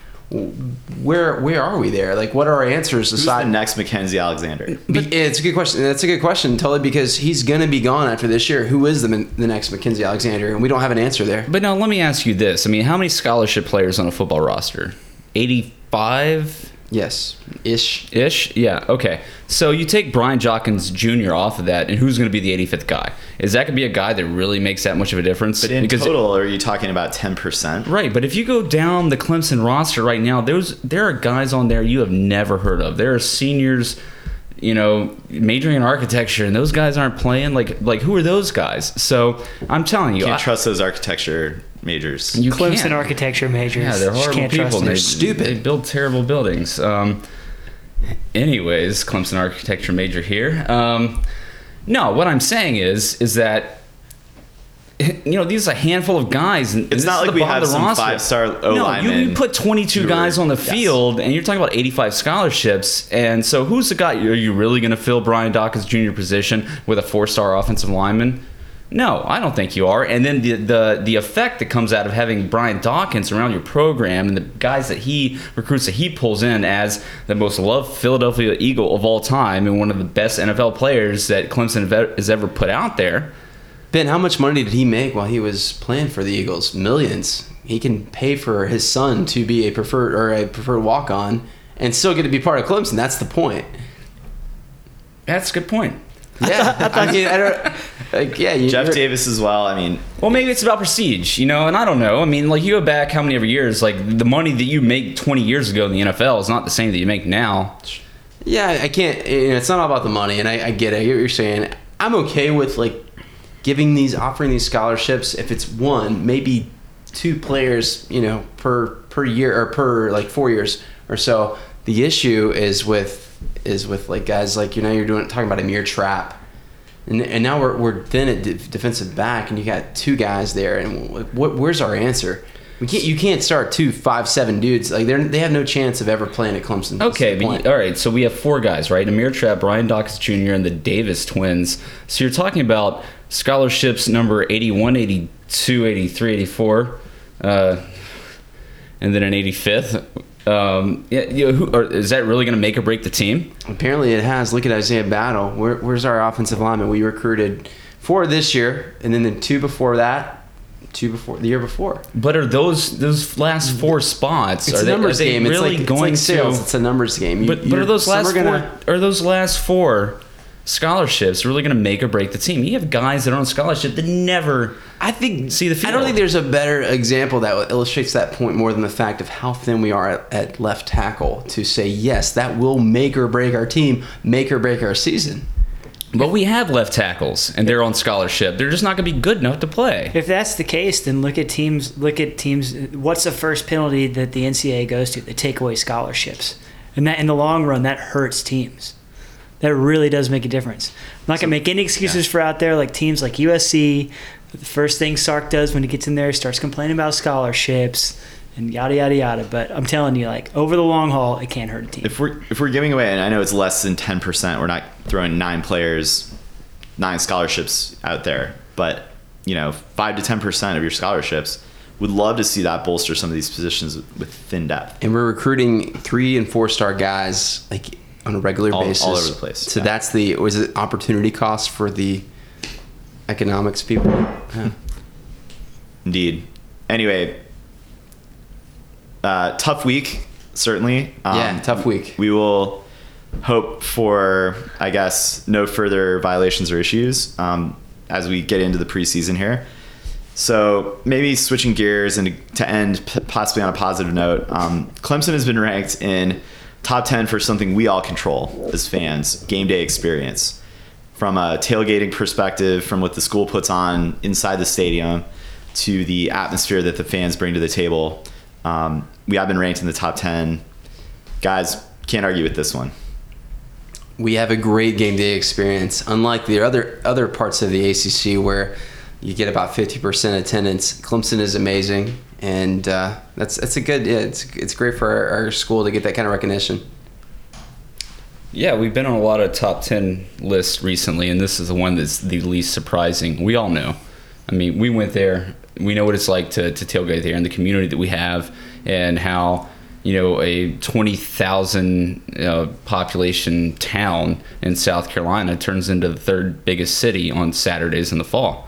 Where where are we there? Like, what are our answers Who's aside the next Mackensie Alexander? but it's a good question. That's a good question, totally, because he's going to be gone after this year. Who is the, the next Mackensie Alexander? And we don't have an answer there. But now let me ask you this: I mean, how many scholarship players on a football roster? Eighty-five Yes, ish. ish. Yeah. Okay. So you take Brian Dawkins Jr. off of that, and who's going to be the 85th guy? Is that going to be a guy that really makes that much of a difference? But in Because- total, are you talking about ten percent? Right, but if you go down the Clemson roster right now, there's there are guys on there you have never heard of. There are seniors, you know, majoring in architecture, and those guys aren't playing. Like like who are those guys? So I'm telling you, Can't I- trust those architecture majors. you Clemson can't. architecture majors. Yeah, they're horrible can't people. trust and them. Stupid. They build terrible buildings. Um, anyways, Clemson architecture major here. Um, no, what I'm saying is is that you know these are a handful of guys. And It's not like we have some five-star No, you, you put 22 who guys on the yes. field, and you're talking about 85 scholarships. And so, who's the guy? Are you really going to fill Brian Dawkins' junior position with a four-star offensive lineman? No, I don't think you are. And then the, the the effect that comes out of having Brian Dawkins around your program and the guys that he recruits that he pulls in as the most loved Philadelphia Eagle of all time and one of the best NFL players that Clemson has ever put out there. Ben, how much money did he make while he was playing for the Eagles? Millions. He can pay for his son to be a preferred or a preferred walk on and still get to be part of Clemson. That's the point. That's a good point. Yeah. I mean, I don't. Like, yeah, you, Jeff Davis as well. I mean, Well, maybe it's about prestige, you know, and I don't know. I mean, like you go back how many ever years, like the money that you make 20 years ago in the NFL is not the same that you make now. Yeah, I can't. You know, it's not all about the money, and I, I get it. I get what you're saying. I'm okay with like giving these, offering these scholarships if it's one, maybe two players, you know, per per year or per like four years or so. The issue is with is with like guys like you know you're doing talking about Amir Trapp. And, and now we're, we're then at de- defensive back, and you got two guys there, and what, where's our answer? We can't. You can't start two five seven dudes like they they have no chance of ever playing at Clemson. Okay, but all right. So we have four guys, right? Amir Trapp, Brian Dawkins Jr., and the Davis twins. So you're talking about scholarships number 81, 82, 83, 84, uh, and then an 85th. Um, yeah, you know, who, or is that really going to make or break the team? Apparently, it has. Look at Isaiah Battle. Where, where's our offensive lineman we recruited for this year, and then the two before that, two before the year before. But are those those last four spots? It's are a they, numbers are they game. really it's like, going it's like sales. to? It's a numbers game. You- But but you're- those last are gonna- four? Are those last four scholarships really going to make or break the team? You have guys that are on scholarship that never. I think See the field. I don't think there's a better example that illustrates that point more than the fact of how thin we are at, at left tackle to say yes, that will make or break our team, make or break our season. But we have left tackles and they're on scholarship. They're just not going to be good enough to play. If that's the case, then look at teams. Look at teams. What's the first penalty that the NCAA goes to? They take away scholarships, and that in the long run that hurts teams. That really does make a difference. I'm not gonna make any excuses for out there like teams like USC. The first thing Sark does when he gets in there, he starts complaining about scholarships and yada yada yada. But I'm telling you, like over the long haul, it can't hurt a team. If we're if we're giving away, and I know it's less than ten percent, we're not throwing nine players, nine scholarships out there, but you know, five to ten percent of your scholarships. Would love to see that bolster some of these positions with thin depth. And we're recruiting three and four star guys like on a regular All- all basis. over the place, So yeah. that's the was it opportunity cost for the economics people? Yeah. Indeed. Anyway, uh, tough week certainly. Um, Yeah, tough week. We will hope for, I guess, no further violations or issues um, as we get into the preseason here. So maybe switching gears and to end possibly on a positive note, um, Clemson has been ranked in top 10 for something we all control as fans game day experience. From a tailgating perspective, from what the school puts on inside the stadium to the atmosphere that the fans bring to the table, um, we have been ranked in the top 10. Guys, can't argue with this one. we have a great game day experience. Unlike the other other parts of the ACC where you get about fifty percent attendance, Clemson is amazing, and uh, that's that's a good. Yeah, it's it's great for our, our school to get that kind of recognition. Yeah, we've been on a lot of top 10 lists recently, and this is the one that's the least surprising. We all know. I mean, we went there. We know what it's like to, to tailgate there and the community that we have, and how, you know, a 20,000 uh, population town in South Carolina turns into the third biggest city on Saturdays in the fall.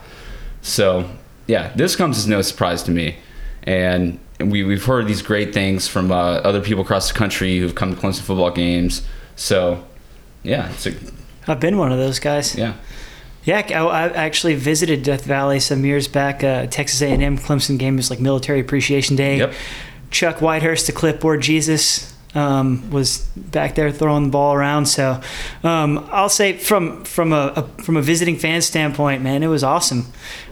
So, yeah, this comes as no surprise to me. And we, we've heard these great things from uh, other people across the country who've come to Clemson football games. So, yeah, it's a, I've been one of those guys. yeah. Yeah, I, I actually visited Death Valley some years back. Uh, Texas A&M Clemson game was like Military Appreciation Day. Yep. Chuck Whitehurst, the clipboard Jesus, um, was back there throwing the ball around. So um, I'll say from from a, a from a visiting fan standpoint, man, it was awesome.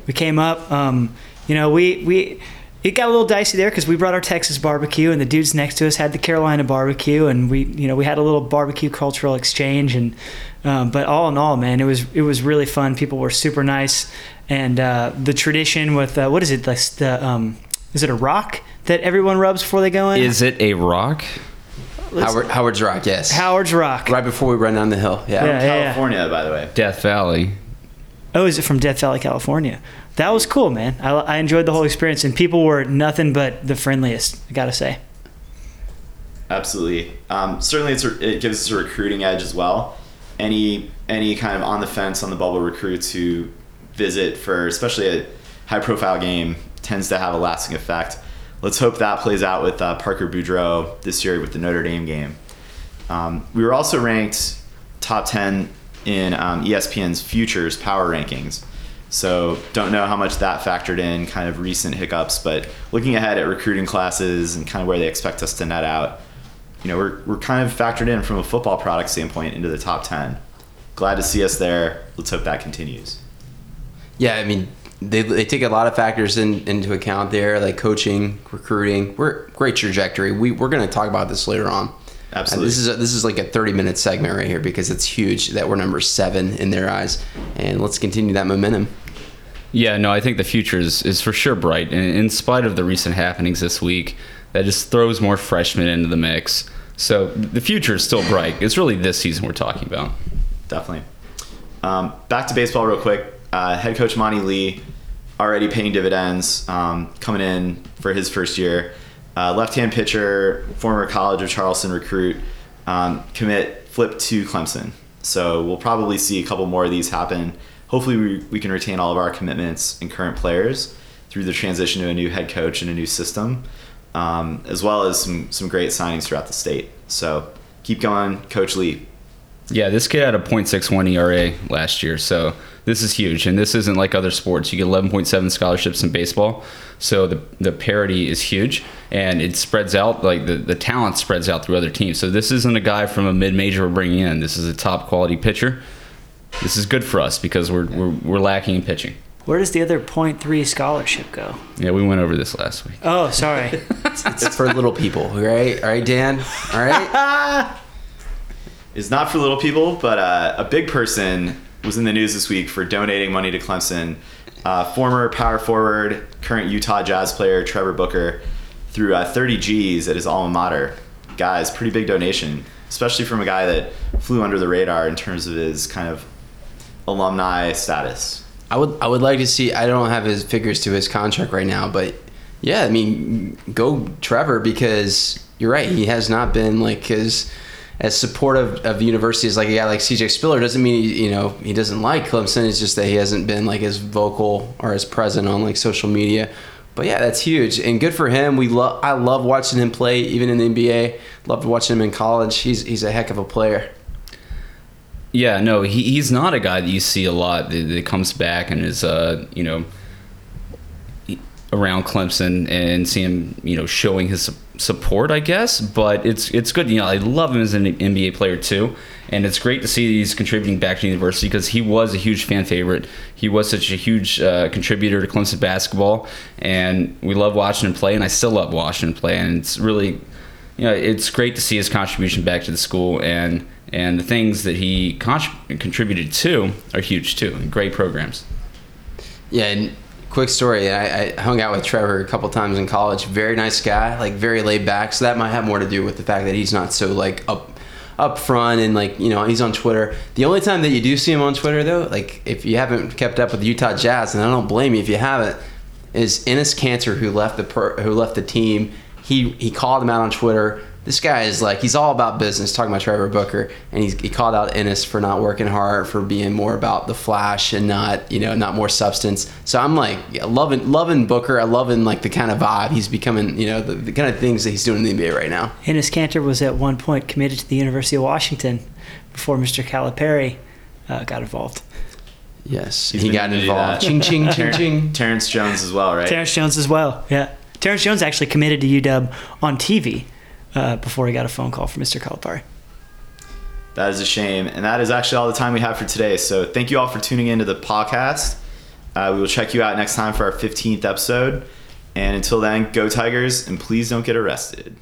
We came up, um, you know, we we. It got a little dicey there because we brought our Texas barbecue, and the dudes next to us had the Carolina barbecue, and we, you know, we had a little barbecue cultural exchange, and um, but all in all, man, it was it was really fun. People were super nice, and uh, the tradition with uh, what is it? The, the um, is it a rock that everyone rubs before they go in? Is it a rock? Howard Howard's Rock, yes. Howard's Rock. Right before we run down the hill. Yeah. Yeah, yeah, yeah. California, by the way. Death Valley. Oh, is it from Death Valley, California? That was cool, man. I, I enjoyed the whole experience, and people were nothing but the friendliest. I gotta say. Absolutely. Um, certainly, it gives us a recruiting edge as well. Any any kind of on the fence on the bubble recruits who visit for especially a high profile game tends to have a lasting effect. Let's hope that plays out with uh, Parker Boudreaux this year with the Notre Dame game. Um, we were also ranked top 10 in um, ESPN's futures power rankings. So don't know how much that factored in kind of recent hiccups, but looking ahead at recruiting classes and kind of where they expect us to net out, you know, we're, we're kind of factored in from a football product standpoint into the top 10. Glad to see us there. Let's hope that continues. Yeah, I mean, they, they take a lot of factors in, into account there, like coaching, recruiting. We're great trajectory. We we're going to talk about this later on. Absolutely. And this is a, this is like a 30 minute segment right here because it's huge that we're number seven in their eyes, and let's continue that momentum. Yeah, no, I think the future is, is for sure bright. And in spite of the recent happenings this week, that just throws more freshmen into the mix. So the future is still bright. It's really this season we're talking about. Definitely. Um, back to baseball real quick. Uh, head coach Monte Lee already paying dividends, um, coming in for his first year. Uh, left-hand pitcher, former College of Charleston recruit, um, commit flip to Clemson. So we'll probably see a couple more of these happen. Hopefully, we, we can retain all of our commitments and current players through the transition to a new head coach and a new system, um, as well as some some great signings throughout the state. So keep going, Coach Lee. Yeah, this kid had a .61 ERA last year, so this is huge. And this isn't like other sports. You get 11.7 scholarships in baseball, so the the parity is huge, and it spreads out like the the talent spreads out through other teams. So this isn't a guy from a mid major we're bringing in. This is a top quality pitcher. This is good for us because we're we're, we're lacking in pitching. Where does the other point three scholarship go? Yeah, we went over this last week. Oh, sorry. It's for little people, right? All right, Dan. All right. is not for little people, but uh, a big person was in the news this week for donating money to Clemson. Uh, former power forward, current Utah Jazz player Trevor Booker threw uh, 30 G's at his alma mater. Guys, pretty big donation, especially from a guy that flew under the radar in terms of his kind of alumni status. I would I would like to see. I don't have his figures to his contract right now, but yeah, I mean, go Trevor because you're right. He has not been like as as supportive of the university as like a guy like CJ Spiller. Doesn't mean he, you know he doesn't like Clemson. It's just that he hasn't been like as vocal or as present on like social media. But yeah, that's huge and good for him. We love I love watching him play, even in the NBA. Loved watching him in college. He's he's a heck of a player. Yeah, no, he, he's not a guy that you see a lot that, that comes back and is, uh, you know, around Clemson and see him, you know, showing his support, I guess. But it's it's good. You know, I love him as an NBA player too, and it's great to see he's contributing back to the university because he was a huge fan favorite. He was such a huge uh, contributor to Clemson basketball, and we love watching him play, and I still love watching him play, and it's really, you know, it's great to see his contribution back to the school and. And the things that he contr contributed to are huge too. Great programs. Yeah, and quick story. I, I hung out with Trevor a couple times in college. Very nice guy, like very laid back. So that might have more to do with the fact that he's not so like up up front and like you know he's on Twitter. The only time that you do see him on Twitter though, like if you haven't kept up with Utah Jazz, and I don't blame you if you haven't, is Enes Kanter who left the per, who left the team. He he called him out on Twitter. This guy is like he's all about business. Talking about Trevor Booker, and he's, he called out Enes for not working hard, for being more about the flash and not you know not more substance. So I'm like yeah, loving loving Booker. I loving like the kind of vibe he's becoming. You know the, the kind of things that he's doing in the NBA right now. Enes Kanter was at one point committed to the University of Washington before Mr. Calipari uh, got involved. Yes, He's he got able to do involved. Ching ching ching ching. Terrence Jones as well, right? Terrence Jones as well. Yeah. Terrence Jones actually committed to UW on TV uh, before he got a phone call from Mr. Calipari. That is a shame. And that is actually all the time we have for today. So thank you all for tuning into the podcast. Uh, we will check you out next time for our 15th episode. And until then, go Tigers and please don't get arrested.